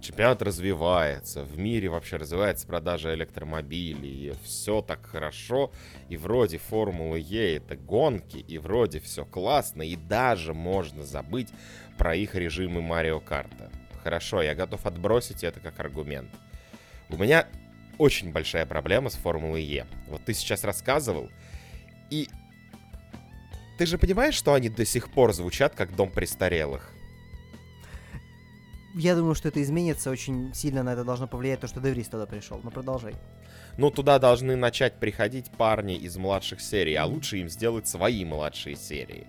A: чемпионат развивается, в мире вообще развивается продажа электромобилей, и все так хорошо, и вроде Формула Е это гонки, и вроде все классно, и даже можно забыть про их режимы Марио Карта. Хорошо, я готов отбросить это как аргумент. У меня очень большая проблема с Формулой Е. Вот ты сейчас рассказывал, и ты же понимаешь, что они до сих пор звучат как дом престарелых?
B: я думаю, что это изменится, очень сильно на это должно повлиять то, что Деврис туда пришел. Но продолжай.
A: Ну, туда должны начать приходить парни из младших серий, а лучше им сделать свои младшие серии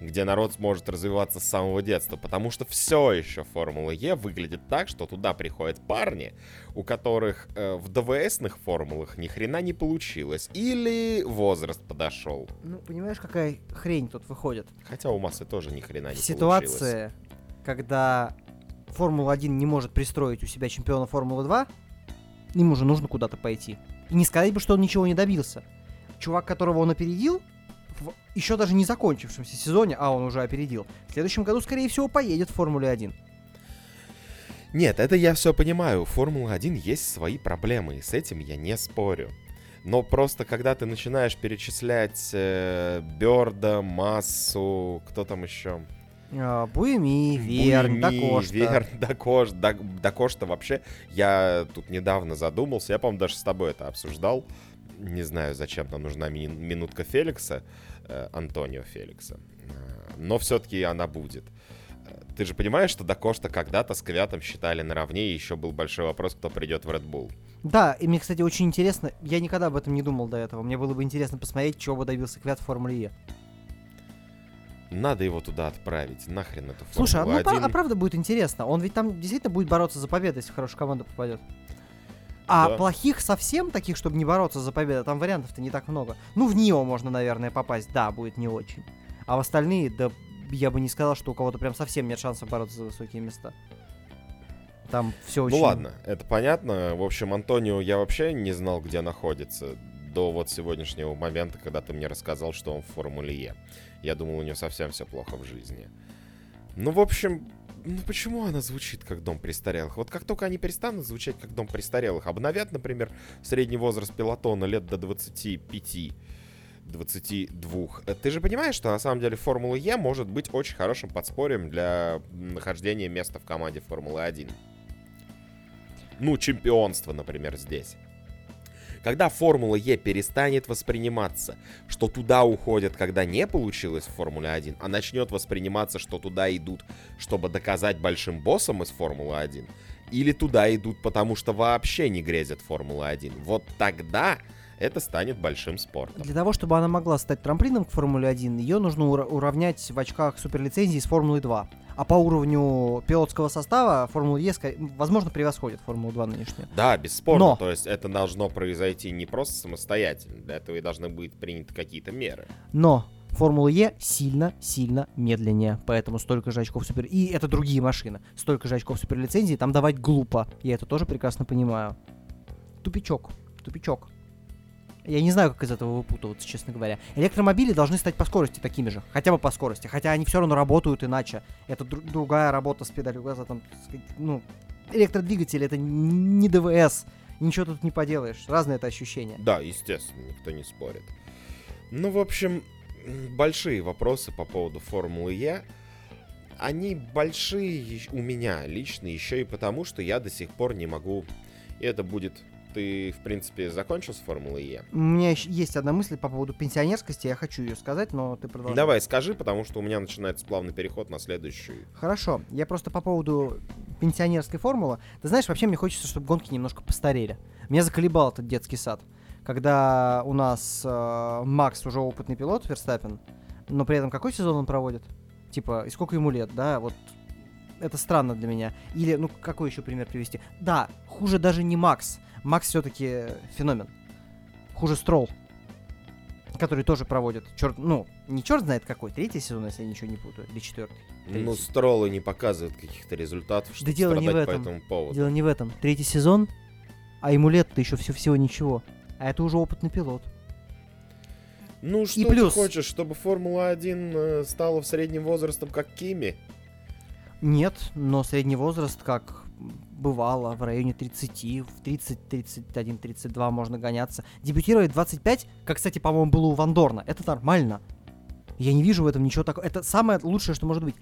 A: где народ сможет развиваться с самого детства, потому что все еще Формула Е выглядит так, что туда приходят парни, у которых э, в ДВСных формулах ни хрена не получилось, или возраст подошел.
B: Ну, понимаешь, какая хрень тут выходит?
A: Хотя у массы тоже ни хрена не
B: Ситуация,
A: получилось.
B: Ситуация, когда Формула-1 не может пристроить у себя чемпиона Формулы-2, ему же нужно куда-то пойти. И не сказать бы, что он ничего не добился. Чувак, которого он опередил, в еще даже не закончившемся сезоне, а он уже опередил, в следующем году, скорее всего, поедет в Формуле 1.
A: Нет, это я все понимаю. У Формулы-1 есть свои проблемы, и с этим я не спорю. Но просто когда ты начинаешь перечислять э, Берда, Массу, кто там еще?
B: А, Буеми, Верн, Дакошта.
A: Верн, Дакош, Дакошта вообще. Я тут недавно задумался, я, по-моему, даже с тобой это обсуждал. Не знаю, зачем нам нужна ми- минутка Феликса, Антонио Феликса. Э, но все-таки она будет. Э, ты же понимаешь, что Дакошта когда-то с Квятом считали наравне, и еще был большой вопрос, кто придет в Red Bull.
B: Да, и мне, кстати, очень интересно, я никогда об этом не думал до этого, мне было бы интересно посмотреть, чего бы добился Квят в Формуле Е.
A: Надо его туда отправить, нахрен эту Формулу
B: Слушай, а, ну,
A: 1.
B: а правда будет интересно, он ведь там действительно будет бороться за победу, если в хорошую команду попадет. А
A: Да.
B: плохих совсем таких, чтобы не бороться за победу, там вариантов-то не так много. Ну, в Нио можно, наверное, попасть, да, будет не очень. А в остальные, да, я бы не сказал, что у кого-то прям совсем нет шансов бороться за высокие места. Там все очень...
A: Ну ладно, это понятно. В общем, Антонио я вообще не знал, где находится до вот сегодняшнего момента, когда ты мне рассказал, что он в Формуле Е. Я думал, у него совсем все плохо в жизни. Ну, в общем, ну почему она звучит как дом престарелых? Вот как только они перестанут звучать как дом престарелых, обновят, например, средний возраст пилотона лет до 25, 22. Э, Ты же понимаешь, что на самом деле Формула Е может быть очень хорошим подспорьем для нахождения места в команде Формулы 1. Ну, чемпионство, например, здесь. Когда Формула Е перестанет восприниматься, что туда уходят, когда не получилось в Формуле 1, а начнет восприниматься, что туда идут, чтобы доказать большим боссам из Формулы 1, или туда идут, потому что вообще не грезят Формулы 1, вот тогда это станет большим спортом.
B: Для того, чтобы она могла стать трамплином к Формуле 1, ее нужно ура- уравнять в очках суперлицензии с Формулой 2. А по уровню пилотского состава Формула Е, возможно, превосходит Формулу 2 нынешнюю.
A: Да, бесспорно.
B: Но-
A: То есть это должно произойти не просто самостоятельно. Для этого и должны быть приняты какие-то меры.
B: Но Формула Е сильно-сильно медленнее, поэтому столько же очков супер... И это другие машины. Столько же очков суперлицензии там давать глупо. Я это тоже прекрасно понимаю. Тупичок. Тупичок. Я не знаю, как из этого выпутываться, честно говоря. Электромобили должны стать по скорости такими же. Хотя бы по скорости. Хотя они все равно работают иначе. Это дру- другая работа с педалью газа. Там, ну, электродвигатель это не ДВС. Ничего тут не поделаешь. Разные это ощущения.
A: Да, естественно, никто не спорит. Ну, в общем, большие вопросы по поводу Формулы Е. Они большие у меня лично еще и потому, что я до сих пор не могу... И это будет... Ты, в принципе, закончил с Формулой Е?
B: У меня есть одна мысль по поводу пенсионерскости. Я хочу ее сказать, но ты продолжай.
A: Давай, скажи, потому что у меня начинается плавный переход на следующую.
B: Хорошо. Я просто по поводу пенсионерской формулы. Ты знаешь, вообще мне хочется, чтобы гонки немножко постарели. Меня заколебал этот детский сад. Когда у нас э, Макс уже опытный пилот, Верстаппин, но при этом какой сезон он проводит? Типа, и сколько ему лет, да? Вот это странно для меня. Или, ну, какой еще пример привести? Да, хуже даже не Макс. Макс все-таки феномен. Хуже Строл, который тоже проводит. Черт, ну, не черт знает какой, третий сезон, если я ничего не путаю, или четвертый.
A: Ну,
B: Третий.
A: стролы не показывают каких-то результатов, чтобы
B: дело не в
A: по
B: этом.
A: этому поводу.
B: Дело не в этом. Третий сезон, а ему лет-то еще все всего ничего. А это уже опытный пилот.
A: Ну, что
B: плюс-
A: ты хочешь, чтобы Формула-1 э, стала в среднем возрастом как Кими?
B: Нет, но средний возраст, как бывало, в районе 30, в 30, 31, 32 можно гоняться. Дебютировать в 25, как, кстати, по-моему, было у Вандорна, это нормально. Я не вижу в этом ничего такого. Это самое лучшее, что может быть.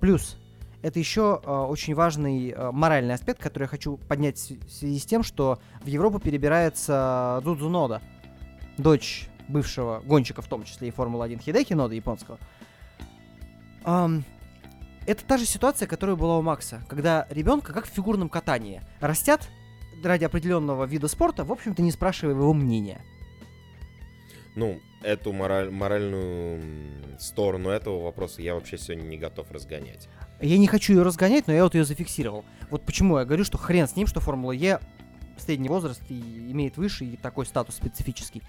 B: Плюс, это еще э, очень важный э, моральный аспект, который я хочу поднять в св- в связи с тем, что в Европу перебирается Дудзу Нода, дочь бывшего гонщика, в том числе и Формулы-1 Хидеки Нода японского. Ам, это та же ситуация, которая была у Макса, когда ребенка, как в фигурном катании, растят ради определенного вида спорта, в общем-то, не спрашивая его мнения.
A: Ну, эту мораль, моральную сторону этого вопроса я вообще сегодня не готов разгонять.
B: Я не хочу ее разгонять, но я вот ее зафиксировал. Вот почему я говорю, что хрен с ним, что Формула Е средний возраст и имеет выше и такой статус специфический.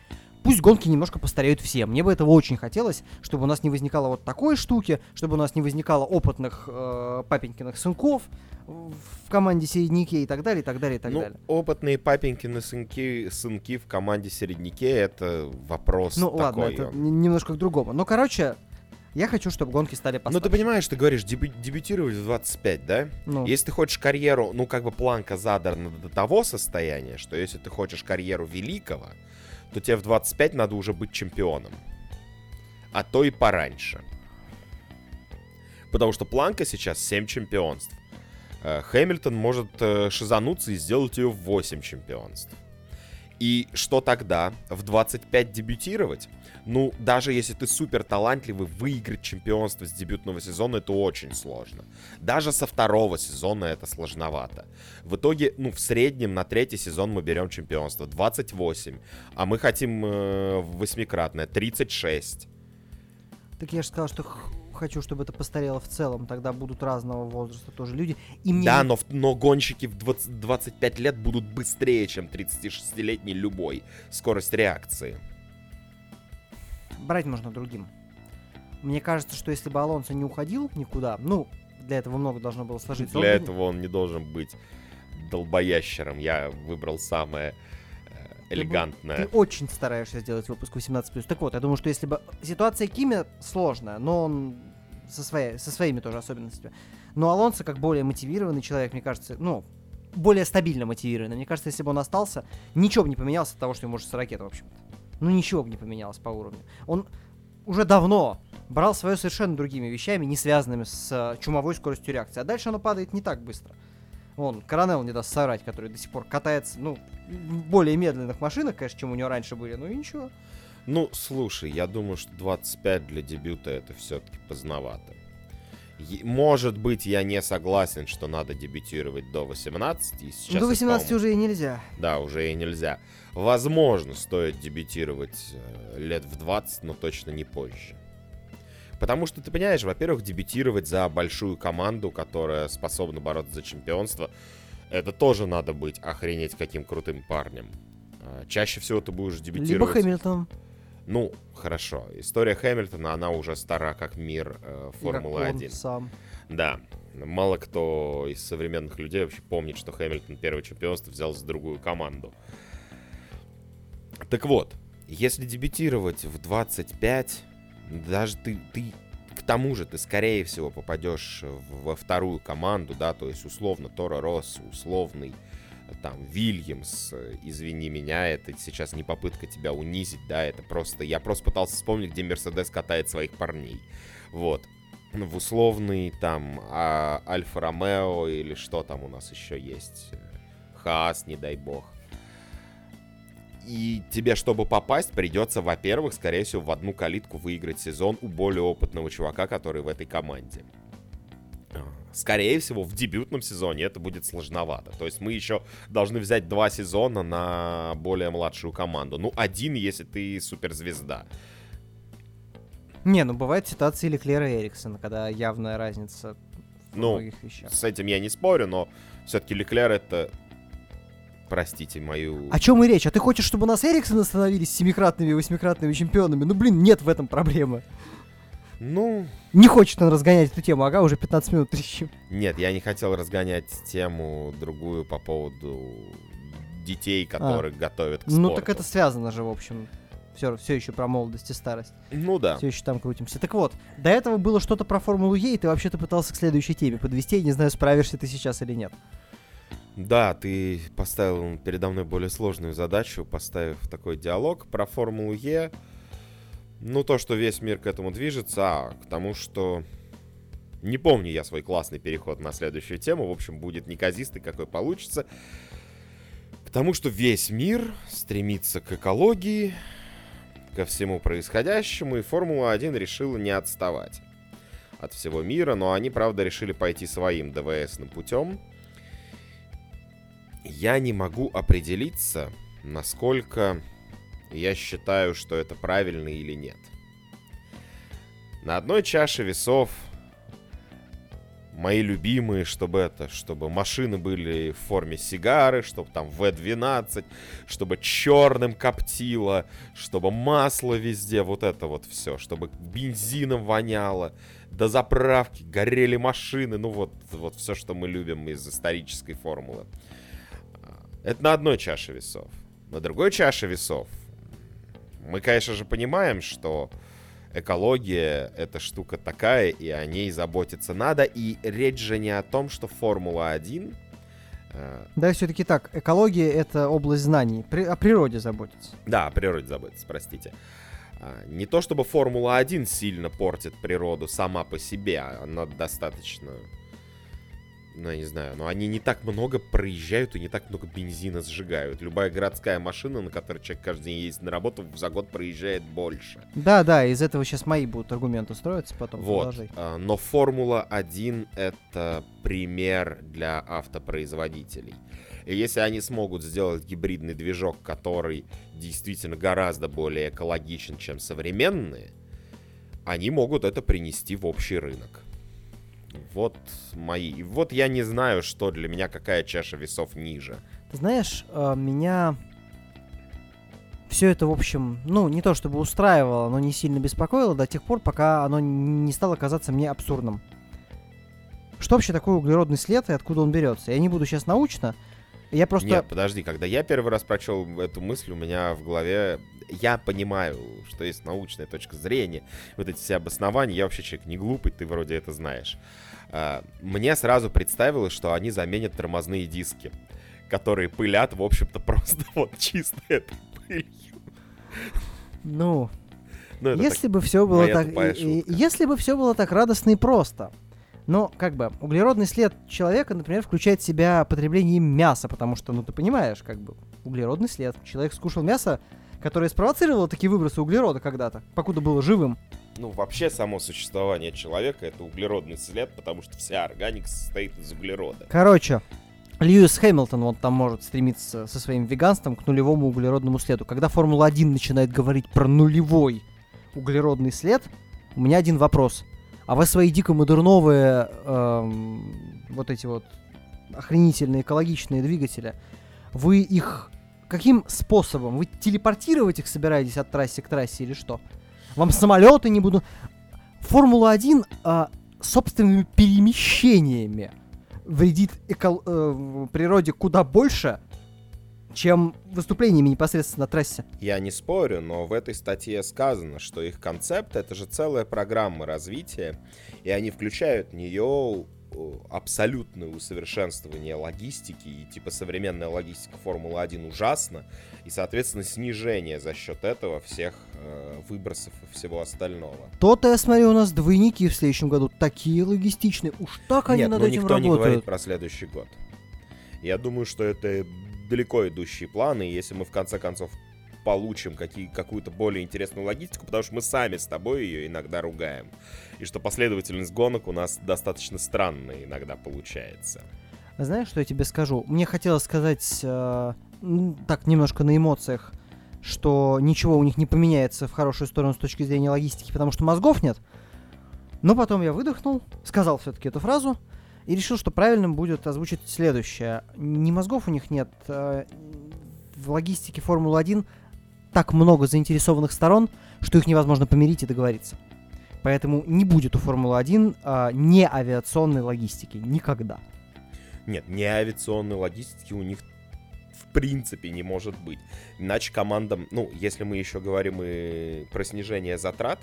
B: Пусть гонки немножко постареют все. Мне бы этого очень хотелось, чтобы у нас не возникало вот такой штуки, чтобы у нас не возникало опытных э, папенькиных сынков в команде середняке и так далее, и так далее, и так
A: ну,
B: далее.
A: опытные папенькины сынки, сынки в команде середняке это вопрос
B: Ну
A: такой.
B: ладно, это
A: он.
B: немножко к другому. Но, короче, я хочу, чтобы гонки стали
A: Ну
B: постарше.
A: ты понимаешь, ты говоришь дебю- дебютировать в 25, да?
B: Ну,
A: Если ты хочешь карьеру, ну как бы планка задрана до того состояния, что если ты хочешь карьеру великого, то тебе в 25 надо уже быть чемпионом. А то и пораньше. Потому что планка сейчас 7 чемпионств. Э, Хэмилтон может э, шизануться и сделать ее в 8 чемпионств. И что тогда? В 25 дебютировать? Ну, даже если ты супер талантливый, выиграть чемпионство с дебютного сезона это очень сложно. Даже со второго сезона это сложновато. В итоге, ну, в среднем на третий сезон мы берем чемпионство 28, а мы хотим э, восьмикратное 36.
B: так я же сказал, что хочу, чтобы это постарело в целом. Тогда будут разного возраста тоже люди. И мне
A: Да, но, но гонщики в 20 25 лет будут быстрее, чем 36-летний любой. Скорость реакции.
B: брать можно другим. Мне кажется, что если бы Алонсо не уходил никуда, ну, для этого много должно было сложиться. он
A: Для
B: не-
A: этого он не должен быть долбоящером. Я выбрал самое э,
B: Ты очень стараешься сделать выпуск 18+. Так вот, я думаю, что если бы... Ситуация Кими сложная, но он со, своей, со своими тоже особенностями. Но Алонсо, как более мотивированный человек, мне кажется, ну, более стабильно мотивированный. Мне кажется, если бы он остался, ничего бы не поменялось от того, что ему уже 40 лет, в общем-то. Ну, ничего бы не поменялось по уровню. Он уже давно брал свое совершенно другими вещами, не связанными с э, чумовой скоростью реакции. А дальше оно падает не так быстро. Вон, Коронел не даст соврать, который до сих пор катается, ну, в более медленных машинах, конечно, чем у него раньше были, ну и ничего.
A: Ну, слушай, я думаю, что 25 для дебюта это все-таки поздновато. Может быть, я не согласен, что надо дебютировать до 18. И сейчас
B: До
A: это,
B: 18
A: по-моему,
B: уже и нельзя.
A: Да, уже и нельзя. Возможно, стоит дебютировать э, лет в 20, но точно не позже. Потому что, ты понимаешь, во-первых, дебютировать за большую команду, которая способна бороться за чемпионство, это тоже надо быть охренеть каким крутым парнем. А, Чаще всего ты будешь
B: Либо
A: дебютировать...
B: Хэмилтон.
A: Ну, хорошо. История Хэмилтона, она уже стара как мир э,
B: и как
A: Формулы
B: он
A: 1.
B: сам.
A: Да. Мало кто из современных людей вообще помнит, что Хэмилтон первое чемпионство взял за другую команду. Так вот, если дебютировать в 25, даже ты, ты к тому же ты, скорее всего, попадешь во вторую команду, да, то есть условно Тора Росс, условный э, там Вильямс, э, извини меня, это сейчас не попытка тебя унизить, да, это просто, я просто пытался вспомнить, где Мерседес катает своих парней, вот, в условный там а, Альфа Ромео или что там у нас еще есть, э, Хаас, не дай бог. И тебе, чтобы попасть, придется, во-первых, скорее всего, в одну калитку выиграть сезон у более опытного чувака, который в этой команде. А, Скорее всего, в дебютном сезоне это будет сложновато. То есть мы еще должны взять два сезона на более младшую команду. Ну, один, если ты суперзвезда.
B: Не, ну бывают ситуации Леклера и Эриксона, когда явная разница в
A: Ну,
B: многих вещах.
A: С этим я не спорю, но все-таки Леклер это... Простите мою...
B: О чем и речь? А ты хочешь, чтобы у нас Эриксоны становились семикратными и восьмикратными чемпионами? Ну, блин, нет в этом проблемы.
A: Ну,
B: Не хочет он разгонять эту тему, ага, уже 15 минут трещим.
A: Нет, я не хотел разгонять тему другую по поводу детей, которых готовят к спорту.
B: Ну, так это связано же, в общем. Все, все еще про молодость и старость.
A: Ну да.
B: Все еще там крутимся. Так вот, до этого было что-то про Формулу Е, и ты вообще-то пытался к следующей теме подвести. Я не знаю, справишься ты сейчас или нет.
A: Да, ты поставил передо мной более сложную задачу, поставив такой диалог про Формулу Е. Ну, то, что весь мир к этому движется, а к тому, что... Не помню я свой классный переход на следующую тему. В общем, будет неказистый, какой получится. К тому, что весь мир стремится к экологии, ко всему происходящему, и Формула-1 решила не отставать. от всего мира, но они, правда, решили пойти своим ДВСным путем. Я не могу определиться, насколько я считаю, что это правильно или нет. На одной чаше весов мои любимые, чтобы это, чтобы машины были в форме сигары, чтобы там V12, чтобы черным коптило, чтобы масло везде, вот это вот все, чтобы бензином воняло, до заправки горели машины, ну вот, вот все, что мы любим из исторической формулы. Это на одной чаше весов. На другой чаше весов мы, конечно же, понимаем, что экология — это штука такая, и о ней заботиться надо. И речь же не о том, что Формула-1...
B: Э... Да, все-таки так. Экология — это область знаний. При... О природе заботиться.
A: Да, о природе заботиться, простите. А, не то чтобы Формула-1 сильно портит природу сама по себе, она достаточно ну, я не знаю, но они не так много проезжают и не так много бензина сжигают. Любая городская машина, на которой человек каждый день ездит на работу, за год проезжает больше.
B: Да, да, из этого сейчас мои будут аргументы строиться потом.
A: Вот. А, но Формула-1 это пример для автопроизводителей. И если они смогут сделать гибридный движок, который действительно гораздо более экологичен, чем современные, они могут это принести в общий рынок. Вот мои. Вот я не знаю, что для меня какая чаша весов ниже.
B: Ты знаешь, э, меня все это, в общем, ну, не то чтобы устраивало, но не сильно беспокоило до тех пор, пока оно не стало казаться мне абсурдным. Что вообще такое углеродный след и откуда он берется? Я не буду сейчас научно, я просто...
A: Нет, подожди, когда я первый раз прочел эту мысль, у меня в голове... Я понимаю, что есть научная точка зрения, вот эти все обоснования. Я вообще человек не глупый, ты вроде это знаешь. А, мне сразу представилось, что они заменят тормозные диски, которые пылят, в общем-то, *laughs* просто вот чисто этой пылью.
B: Ну, ну если так, бы все было так, если бы все было так радостно и просто, но, как бы, углеродный след человека, например, включает в себя потребление мяса, потому что, ну, ты понимаешь, как бы, углеродный след. Человек скушал мясо, которое спровоцировало такие выбросы углерода когда-то, покуда было живым.
A: Ну, вообще, само существование человека — это углеродный след, потому что вся органика состоит из углерода.
B: Короче, Льюис Хэмилтон вот там может стремиться со своим веганством к нулевому углеродному следу. Когда Формула-1 начинает говорить про нулевой углеродный след, у меня один вопрос — а вы свои дико модерновые эм, вот эти вот охренительные экологичные двигатели, вы их каким способом? Вы телепортировать их собираетесь от трассы к трассе или что? Вам самолеты не будут... Формула-1 э, собственными перемещениями вредит эко... э, природе куда больше, чем выступлениями непосредственно на трассе.
A: Я не спорю, но в этой статье сказано, что их концепт — это же целая программа развития, и они включают в нее абсолютное усовершенствование логистики, и типа современная логистика Формулы-1 ужасна, и, соответственно, снижение за счет этого всех э, выбросов и всего остального.
B: То-то, я смотрю, у нас двойники в следующем году такие логистичные, уж так они Нет, над ну, этим
A: никто
B: работают.
A: не говорит про следующий год. Я думаю, что это далеко идущие планы, если мы в конце концов получим какие, какую-то более интересную логистику, потому что мы сами с тобой ее иногда ругаем. И что последовательность гонок у нас достаточно странная иногда получается.
B: Знаешь, что я тебе скажу? Мне хотелось сказать, э, так, немножко на эмоциях, что ничего у них не поменяется в хорошую сторону с точки зрения логистики, потому что мозгов нет. Но потом я выдохнул, сказал все-таки эту фразу, и решил, что правильным будет озвучить следующее. Ни мозгов у них нет. Э, в логистике Формулы-1 так много заинтересованных сторон, что их невозможно помирить и договориться. Поэтому не будет у Формулы-1 а, не авиационной логистики. Никогда.
A: Нет, не авиационной логистики у них в принципе не может быть. Иначе командам, ну, если мы еще говорим и про снижение затрат,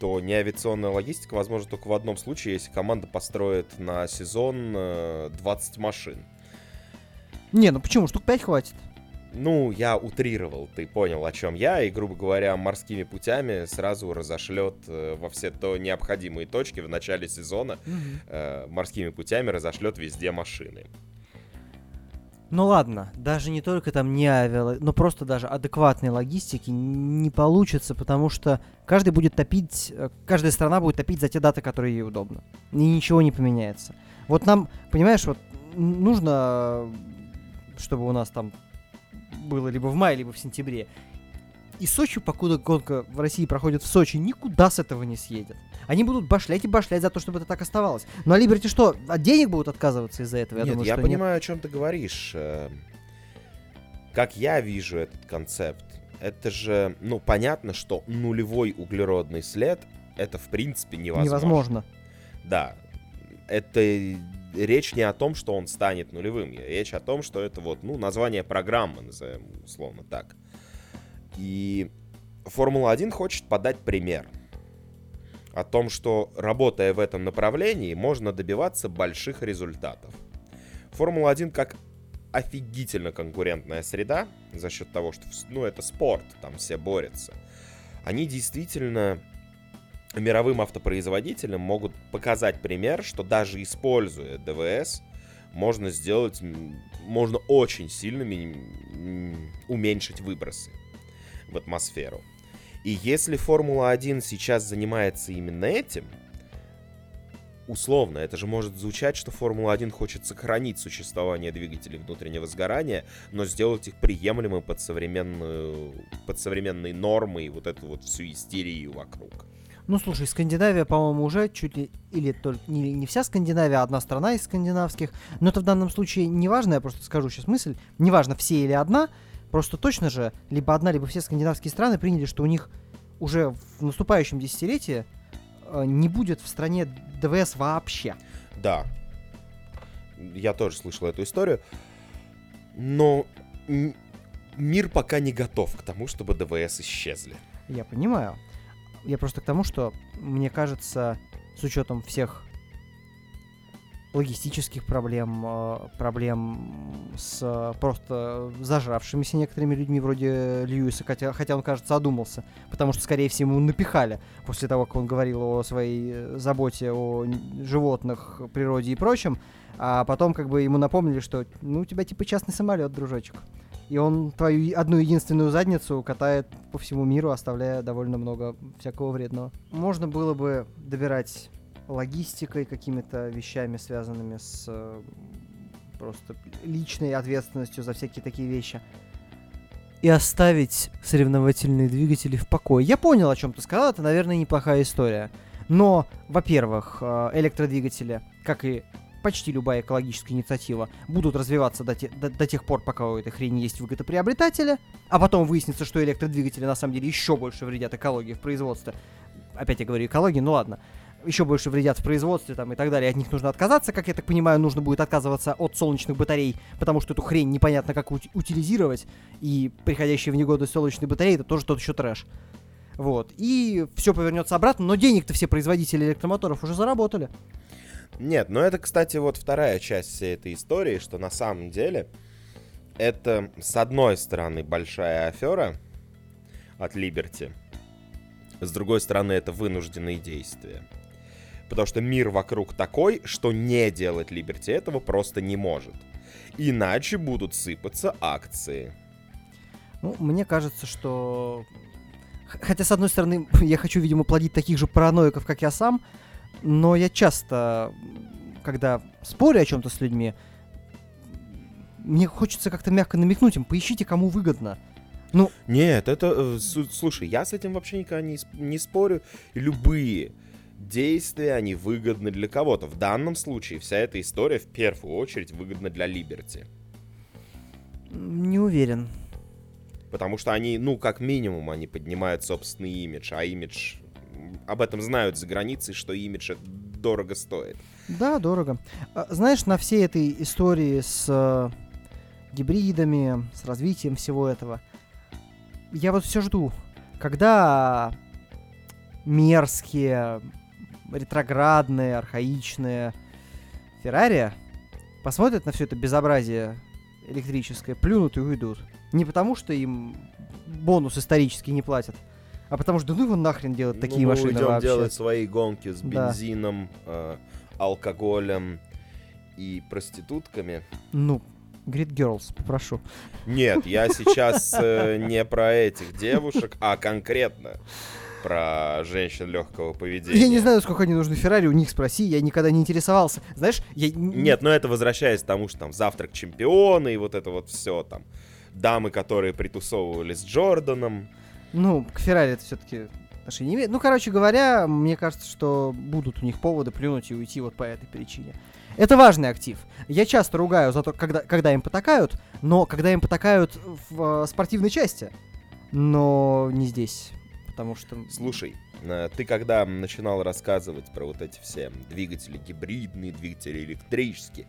A: то неавиационная логистика возможно только в одном случае, если команда построит на сезон 20 э, машин.
B: Не, ну почему? Штук 5 хватит.
A: Ну, я утрировал, ты понял, о чем я, и, грубо говоря, морскими путями сразу разошлет э, во все то необходимые точки в начале сезона, угу. э, морскими путями разошлет везде машины.
B: Ну ладно, даже не только там не авиа, но просто даже адекватной логистики не получится, потому что каждый будет топить, э, каждая страна будет топить за те даты, которые ей удобно. И ничего не поменяется. Вот нам, понимаешь, вот нужно, чтобы у нас там было либо в мае, либо в сентябре. И Сочи, покуда гонка в России проходит в Сочи, никуда с этого не съедет. Они будут башлять и башлять за то, чтобы это так оставалось. Ну а Либерти что, от денег будут отказываться из-за этого?
A: Я нет, думаю, я понимаю, нет. о чем ты говоришь. Э, как я вижу этот концепт, это же, ну, понятно, что нулевой углеродный след это в принципе невозможно.
B: Невозможно.
A: Да. Это речь не о том, что он станет нулевым. Речь о том, что это вот, ну, название программы, назовем условно так. И Формула-1 хочет подать пример о том, что работая в этом направлении, можно добиваться больших результатов. Формула-1 как офигительно конкурентная среда за счет того, что ну, это спорт, там все борются. Они действительно мировым автопроизводителям могут показать пример, что даже используя ДВС, можно сделать, можно очень сильно уменьшить выбросы в атмосферу. И если Формула-1 сейчас занимается именно этим, условно, это же может звучать, что Формула-1 хочет сохранить существование двигателей внутреннего сгорания, но сделать их приемлемым под, современную, под современные нормы и вот эту вот всю истерию вокруг.
B: Ну, слушай, Скандинавия, по-моему, уже чуть ли, или только не, не вся Скандинавия, а одна страна из скандинавских. Но это в данном случае не важно, я просто скажу сейчас мысль. Не важно, все или одна, Просто точно же либо одна, либо все скандинавские страны приняли, что у них уже в наступающем десятилетии э, не будет в стране ДВС вообще.
A: Да. Я тоже слышал эту историю. Но мир пока не готов к тому, чтобы ДВС исчезли.
B: Я понимаю. Я просто к тому, что мне кажется, с учетом всех логистических проблем, э, проблем с просто зажравшимися некоторыми людьми вроде Льюиса, хотя, хотя он, кажется, одумался, потому что, скорее всего, ему напихали после того, как он говорил о своей заботе о животных, природе и прочем, а потом как бы ему напомнили, что ну у тебя типа частный самолет, дружочек. И он твою одну единственную задницу катает по всему миру, оставляя довольно много всякого вредного. Можно было бы добирать логистикой, какими-то вещами, связанными с э, просто личной ответственностью за всякие такие вещи. И оставить соревновательные двигатели в покое. Я понял, о чем ты сказал, это, наверное, неплохая история. Но, во-первых, э, электродвигатели, как и почти любая экологическая инициатива, будут развиваться до, те, до, до тех пор, пока у этой хрени есть выгодоприобретатели, а потом выяснится, что электродвигатели на самом деле еще больше вредят экологии в производстве. Опять я говорю экологии, ну ладно еще больше вредят в производстве там и так далее, от них нужно отказаться, как я так понимаю, нужно будет отказываться от солнечных батарей, потому что эту хрень непонятно как ут- утилизировать, и приходящие в негодность солнечные батареи это тоже тот еще трэш. Вот. И все повернется обратно, но денег-то все производители электромоторов уже заработали.
A: Нет, но это, кстати, вот вторая часть всей этой истории, что на самом деле это, с одной стороны, большая афера от Liberty, с другой стороны, это вынужденные действия. Потому что мир вокруг такой, что не делать Либерти этого просто не может. Иначе будут сыпаться акции.
B: Ну, мне кажется, что... Хотя, с одной стороны, *laughs* я хочу, видимо, плодить таких же параноиков, как я сам, но я часто, когда спорю о чем-то с людьми, мне хочется как-то мягко намекнуть им, поищите, кому выгодно. Ну...
A: Нет, это... Э, слушай, я с этим вообще никогда не, не спорю. Любые действия, они выгодны для кого-то. В данном случае вся эта история в первую очередь выгодна для Либерти.
B: Не уверен.
A: Потому что они, ну, как минимум, они поднимают собственный имидж, а имидж... Об этом знают за границей, что имидж дорого стоит.
B: Да, дорого. А, знаешь, на всей этой истории с э, гибридами, с развитием всего этого, я вот все жду, когда мерзкие ретроградные, архаичные Феррари посмотрят на все это безобразие электрическое, плюнут и уйдут. Не потому, что им бонус исторически не платят, а потому что ну его нахрен делать ну, такие мы машины уйдем вообще.
A: делать свои гонки с бензином, да. э, алкоголем и проститутками.
B: Ну, Grid Girls, попрошу.
A: Нет, я сейчас э, не про этих девушек, а конкретно про женщин легкого поведения.
B: Я не знаю, сколько они нужны Феррари, у них спроси, я никогда не интересовался. Знаешь, я...
A: Нет, но это возвращаясь к тому, что там завтрак чемпиона и вот это вот все там. Дамы, которые притусовывали с Джорданом.
B: Ну, к Феррари это все-таки отношения не имеет. Ну, короче говоря, мне кажется, что будут у них поводы плюнуть и уйти вот по этой причине. Это важный актив. Я часто ругаю за то, когда, когда им потакают, но когда им потакают в э, спортивной части. Но не здесь. Потому что...
A: Слушай, э, ты когда начинал рассказывать про вот эти все двигатели гибридные, двигатели электрические,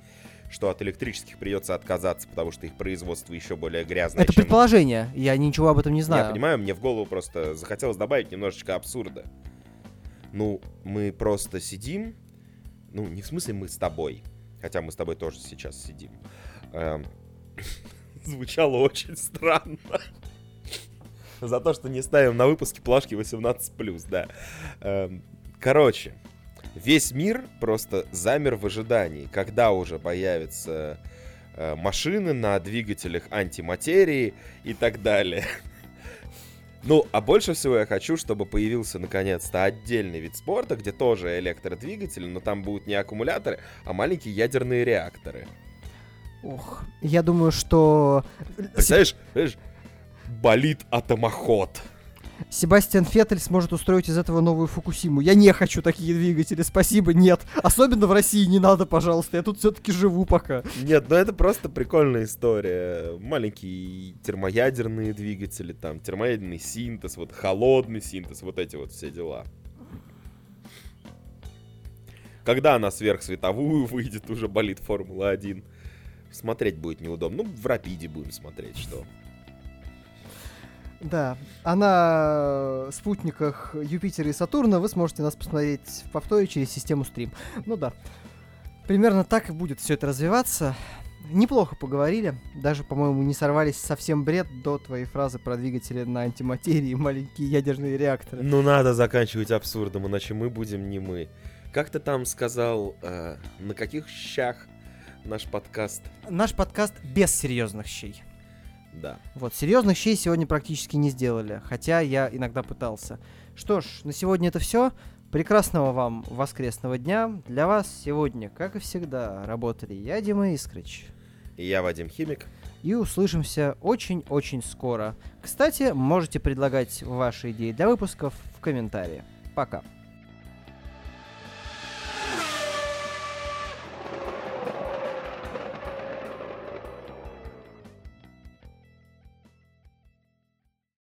A: что от электрических придется отказаться, потому что их производство еще более грязное.
B: Это чем... предположение, я ничего об этом не знаю.
A: Я понимаю, мне в голову просто захотелось добавить немножечко абсурда. Ну, мы просто сидим, ну, не в смысле мы с тобой, хотя мы с тобой тоже сейчас сидим. Эм, *laughs* звучало очень странно. За то, что не ставим на выпуске плашки 18+, да. Эм, короче, весь мир просто замер в ожидании, когда уже появятся э, машины на двигателях антиматерии и так далее. *laughs* Ну, а больше всего я хочу, чтобы появился наконец-то отдельный вид спорта, где тоже электродвигатели, но там будут не аккумуляторы, а маленькие ядерные реакторы.
B: Ох, я думаю, что...
A: Представляешь, болит атомоход.
B: Себастьян Феттель сможет устроить из этого новую Фукусиму. Я не хочу такие двигатели, спасибо, нет. Особенно в России не надо, пожалуйста, я тут все-таки живу пока.
A: Нет, ну это просто прикольная история. Маленькие термоядерные двигатели, там, термоядерный синтез, вот холодный синтез, вот эти вот все дела. Когда она сверхсветовую выйдет, уже болит Формула-1. Смотреть будет неудобно. Ну, в Рапиде будем смотреть, что.
B: Да, а на спутниках Юпитера и Сатурна вы сможете нас посмотреть в повторе через систему стрим. Ну да, примерно так и будет все это развиваться. Неплохо поговорили, даже, по-моему, не сорвались совсем бред до твоей фразы про двигатели на антиматерии и маленькие ядерные реакторы.
A: Ну надо заканчивать абсурдом, иначе мы будем не мы. Как ты там сказал, э, на каких щах наш подкаст?
B: Наш подкаст без серьезных щей.
A: Да.
B: Вот, серьезных щей сегодня практически не сделали, хотя я иногда пытался. Что ж, на сегодня это все. Прекрасного вам воскресного дня. Для вас сегодня, как и всегда, работали я, Дима Искрич.
A: И я, Вадим Химик.
B: И услышимся очень-очень скоро. Кстати, можете предлагать ваши идеи для выпусков в комментарии. Пока.